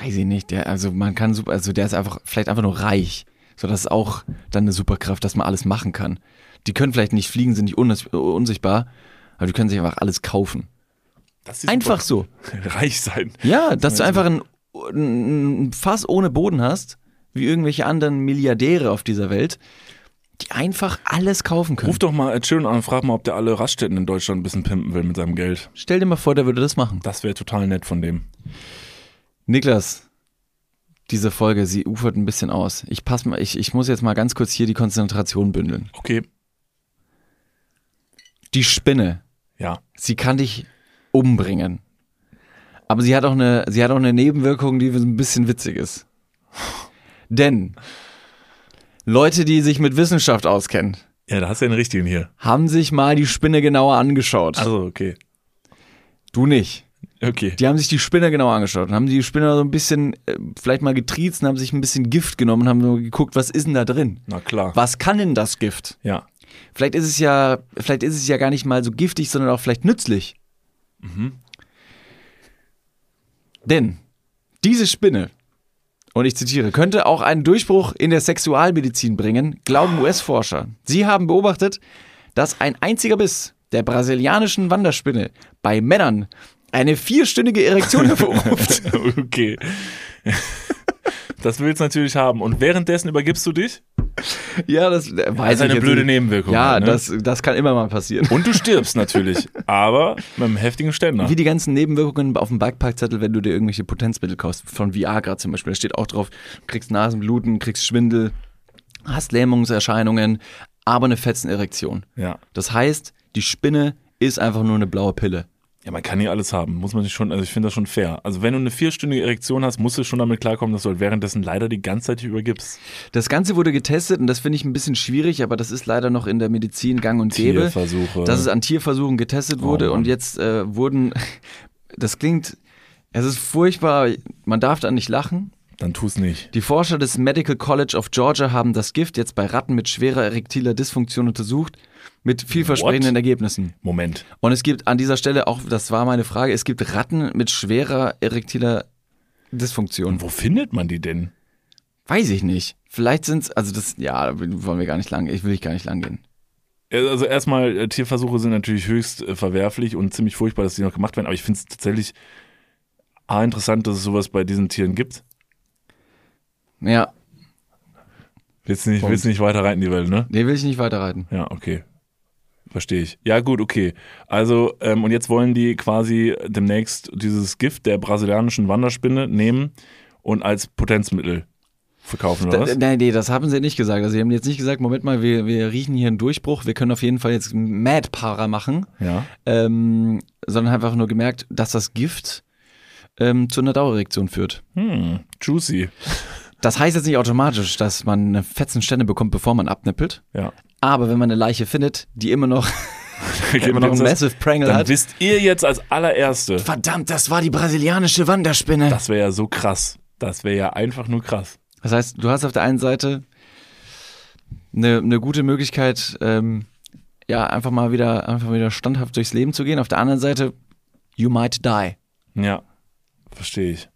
Weiß ich nicht. Der, also man kann super, also der ist einfach vielleicht einfach nur reich. So, das ist auch dann eine Superkraft, dass man alles machen kann. Die können vielleicht nicht fliegen, sind nicht unsichtbar, aber die können sich einfach alles kaufen. Das ist Einfach so. (laughs) Reich sein. Ja, dass du einfach ein, ein Fass ohne Boden hast, wie irgendwelche anderen Milliardäre auf dieser Welt, die einfach alles kaufen können. Ruf doch mal Ed Sheeran an und frag mal, ob der alle Raststätten in Deutschland ein bisschen pimpen will mit seinem Geld. Stell dir mal vor, der würde das machen. Das wäre total nett von dem. Niklas, diese Folge, sie ufert ein bisschen aus. Ich pass mal, ich, ich muss jetzt mal ganz kurz hier die Konzentration bündeln. Okay. Die Spinne, Ja. sie kann dich umbringen. Aber sie hat auch eine, sie hat auch eine Nebenwirkung, die ein bisschen witzig ist. (laughs) Denn Leute, die sich mit Wissenschaft auskennen, Ja, da hast du den richtigen hier. haben sich mal die Spinne genauer angeschaut. Also, okay. du nicht. Okay. Die haben sich die Spinne genauer angeschaut und haben die Spinne so ein bisschen, äh, vielleicht mal getriezt und haben sich ein bisschen Gift genommen und haben so geguckt, was ist denn da drin? Na klar. Was kann denn das Gift? Ja. Vielleicht ist es ja, vielleicht ist es ja gar nicht mal so giftig, sondern auch vielleicht nützlich. Denn diese Spinne, und ich zitiere, könnte auch einen Durchbruch in der Sexualmedizin bringen, glauben US-Forscher. Sie haben beobachtet, dass ein einziger Biss der brasilianischen Wanderspinne bei Männern eine vierstündige Erektion (laughs) hervorruft. okay. Das willst du natürlich haben. Und währenddessen übergibst du dich? ja, das äh, weiß Das ist ich eine jetzt blöde nicht. Nebenwirkung. Ja, halt, ne? das, das kann immer mal passieren. Und du stirbst natürlich. aber mit einem heftigen Ständer. Wie die ganzen Nebenwirkungen auf dem Bikeparkzettel, wenn du dir irgendwelche Potenzmittel kaufst, von Viagra zum Beispiel. Da steht auch drauf, du kriegst Nasenbluten, kriegst Schwindel, hast Lähmungserscheinungen, aber eine Fetzenerektion. Ja. Das heißt, die Spinne ist einfach nur eine blaue Pille. Ja, man kann nicht alles haben. Muss man sich schon, also ich finde das schon fair. Also wenn du eine vierstündige Erektion hast, musst du schon damit klarkommen, dass du halt währenddessen leider die ganze Zeit übergibst. Das Ganze wurde getestet und das finde ich ein bisschen schwierig, aber das ist leider noch in der Medizin gang und gäbe. Tierversuche. dass es an Tierversuchen getestet wurde Oh und jetzt äh, wurden, (laughs) das klingt, es ist furchtbar, man darf da nicht lachen. Dann tu's nicht. Die Forscher des Medical College of Georgia haben das Gift jetzt bei Ratten mit schwerer erektiler Dysfunktion untersucht, mit vielversprechenden What? Ergebnissen. Moment. Und es gibt an dieser Stelle auch, das war meine Frage, es gibt Ratten mit schwerer erektiler Dysfunktion. Und wo findet man die denn? Weiß ich nicht. Vielleicht sind's, also das, ja, wollen wir gar nicht lang, ich will ich gar nicht lang gehen. Also erstmal, äh, Tierversuche sind natürlich höchst äh, verwerflich und ziemlich furchtbar, dass die noch gemacht werden, aber ich finde es tatsächlich A, interessant, dass es sowas bei diesen Tieren gibt. Ja, Willst du nicht, Punkt. willst du nicht weiter rein in die Welt, ne? nee, will ich nicht weiterreiten. Ja, okay. Verstehe ich. Ja, gut, okay. Also, ähm, und jetzt wollen die quasi demnächst dieses Gift der brasilianischen Wanderspinne nehmen und als Potenzmittel verkaufen, oder Da, was? nein, nee, das haben sie nicht gesagt. Also sie haben jetzt nicht gesagt, Moment mal, wir, wir riechen hier einen Durchbruch, wir können auf jeden Fall jetzt Mad-Para machen, Ja. ähm, sondern einfach nur gemerkt, dass das Gift ähm, zu einer Dauererektion führt. Hm, juicy. Das heißt jetzt nicht automatisch, dass man eine fetzen Stände bekommt, bevor man abnippelt. Ja. Aber wenn man eine Leiche findet, die immer noch, (laughs) (laughs) immer noch einen Massive Prangle Dann hat. wisst ihr jetzt als allererste, Verdammt, das war die brasilianische Wanderspinne. das wäre ja so krass. Das wäre ja einfach nur krass. Das heißt, du hast auf der einen Seite eine, eine gute Möglichkeit, ähm, ja, einfach mal wieder, einfach wieder standhaft durchs Leben zu gehen. Auf der anderen Seite, you might die. Ja, verstehe ich.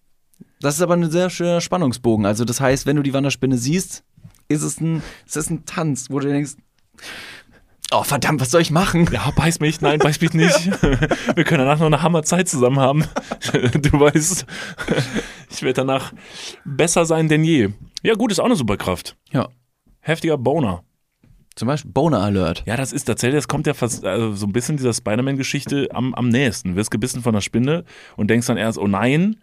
Das ist aber ein sehr schöner Spannungsbogen. Also das heißt, wenn du die Wanderspinne siehst, ist es ein, ist es ein Tanz, wo du denkst, oh verdammt, was soll ich machen? Ja, beiß mich, nein, beiß mich nicht. (laughs) Wir können danach noch eine Hammerzeit zusammen haben. Du weißt, ich werde danach besser sein denn je. Ja, gut, ist auch eine Superkraft. Ja, Heftiger Boner. zum Beispiel Boner Alert. Ja, das ist tatsächlich, das kommt ja fast also so ein bisschen dieser Spider-Man-Geschichte am, am nächsten. Du wirst gebissen von einer Spinne und denkst dann erst, oh nein,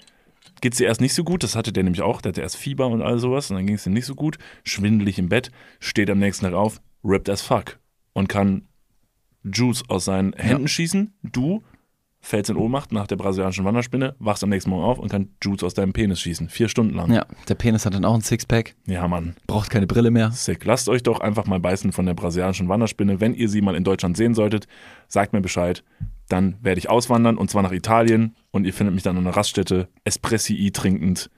geht's dir erst nicht so gut. Das hatte der nämlich auch. Der hatte erst Fieber und all sowas und dann ging es ihm nicht so gut. Schwindelig im Bett, steht am nächsten Tag auf, ripped as fuck und kann Juice aus seinen Händen schießen. Du fällst in Ohnmacht nach der brasilianischen Wanderspinne, wachst am nächsten Morgen auf und kann Juice aus deinem Penis schießen. Vier Stunden lang. Ja, der Penis hat dann auch ein Sixpack, Ja, Mann. braucht keine Brille mehr. Sick. Lasst euch doch einfach mal beißen von der brasilianischen Wanderspinne. Wenn ihr sie mal in Deutschland sehen solltet, sagt mir Bescheid. Dann werde ich auswandern und zwar nach Italien und ihr findet mich dann an einer Raststätte Espressi trinkend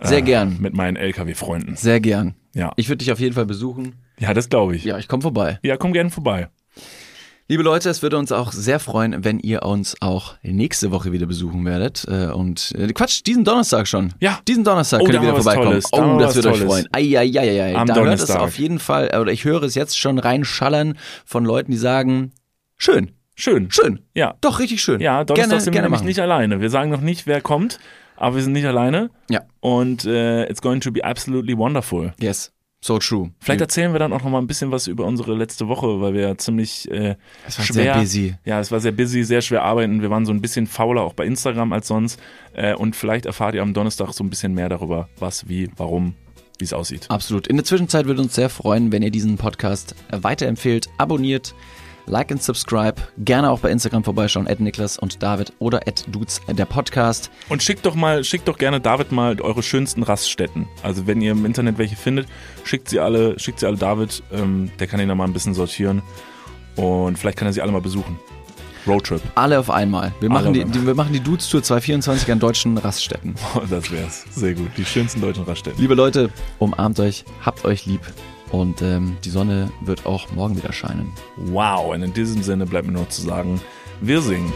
Sehr äh, gern, mit meinen LKW-Freunden. sehr gern. Ja. Ich würde dich auf jeden Fall besuchen. Ja, das glaube ich. Ja. Ja, ich komme vorbei. komm gerne vorbei. Liebe Leute, es würde uns auch sehr freuen, wenn ihr uns auch nächste Woche wieder besuchen werdet. Äh, Und äh, Quatsch, diesen Donnerstag schon. Ja. Diesen Donnerstag Oh, könnt ihr wieder vorbeikommen. Tolles. Oh, das wird euch freuen. Eieieiei. Am Da hört es Donnerstag. auf jeden Fall, äh, oder ich höre es jetzt schon reinschallern von Leuten, die sagen, schön, Schön. schön. Ja. Doch, richtig schön. Ja, Donnerstag gerne, sind wir gerne nämlich machen. nicht alleine. Wir sagen noch nicht, wer kommt, aber wir sind nicht alleine. Ja. Und äh, it's going to be absolutely wonderful. Yes, so true. Vielleicht erzählen wir dann auch noch mal ein bisschen was über unsere letzte Woche, weil wir ja ziemlich äh, Es war schwer, sehr busy. Ja, es war sehr busy, sehr schwer arbeiten. Wir waren so ein bisschen fauler auch bei Instagram als sonst. Äh, und vielleicht erfahrt ihr am Donnerstag so ein bisschen mehr darüber, was, wie, warum, wie es aussieht. Absolut. In der Zwischenzeit würde uns sehr freuen, wenn ihr diesen Podcast weiterempfehlt, abonniert, like und subscribe. Gerne auch bei Instagram vorbeischauen, at Niklas und David oder at Dudes, äh, der Podcast. Und schickt doch mal, schickt doch gerne David mal eure schönsten Raststätten. Also wenn ihr im Internet welche findet, schickt sie alle, schickt sie alle David. Ähm, der kann ihn da mal ein bisschen sortieren. Und vielleicht kann er sie alle mal besuchen. Roadtrip. Alle auf einmal. Wir machen, die, die, wir machen die Dudes Tour 224 an deutschen Raststätten. Oh, (laughs) das wär's. Sehr gut. Die schönsten deutschen Raststätten. Liebe Leute, umarmt euch, habt euch lieb und ähm, die Sonne wird auch morgen wieder scheinen. Wow. Und in diesem Sinne bleibt mir noch zu sagen, wir singen.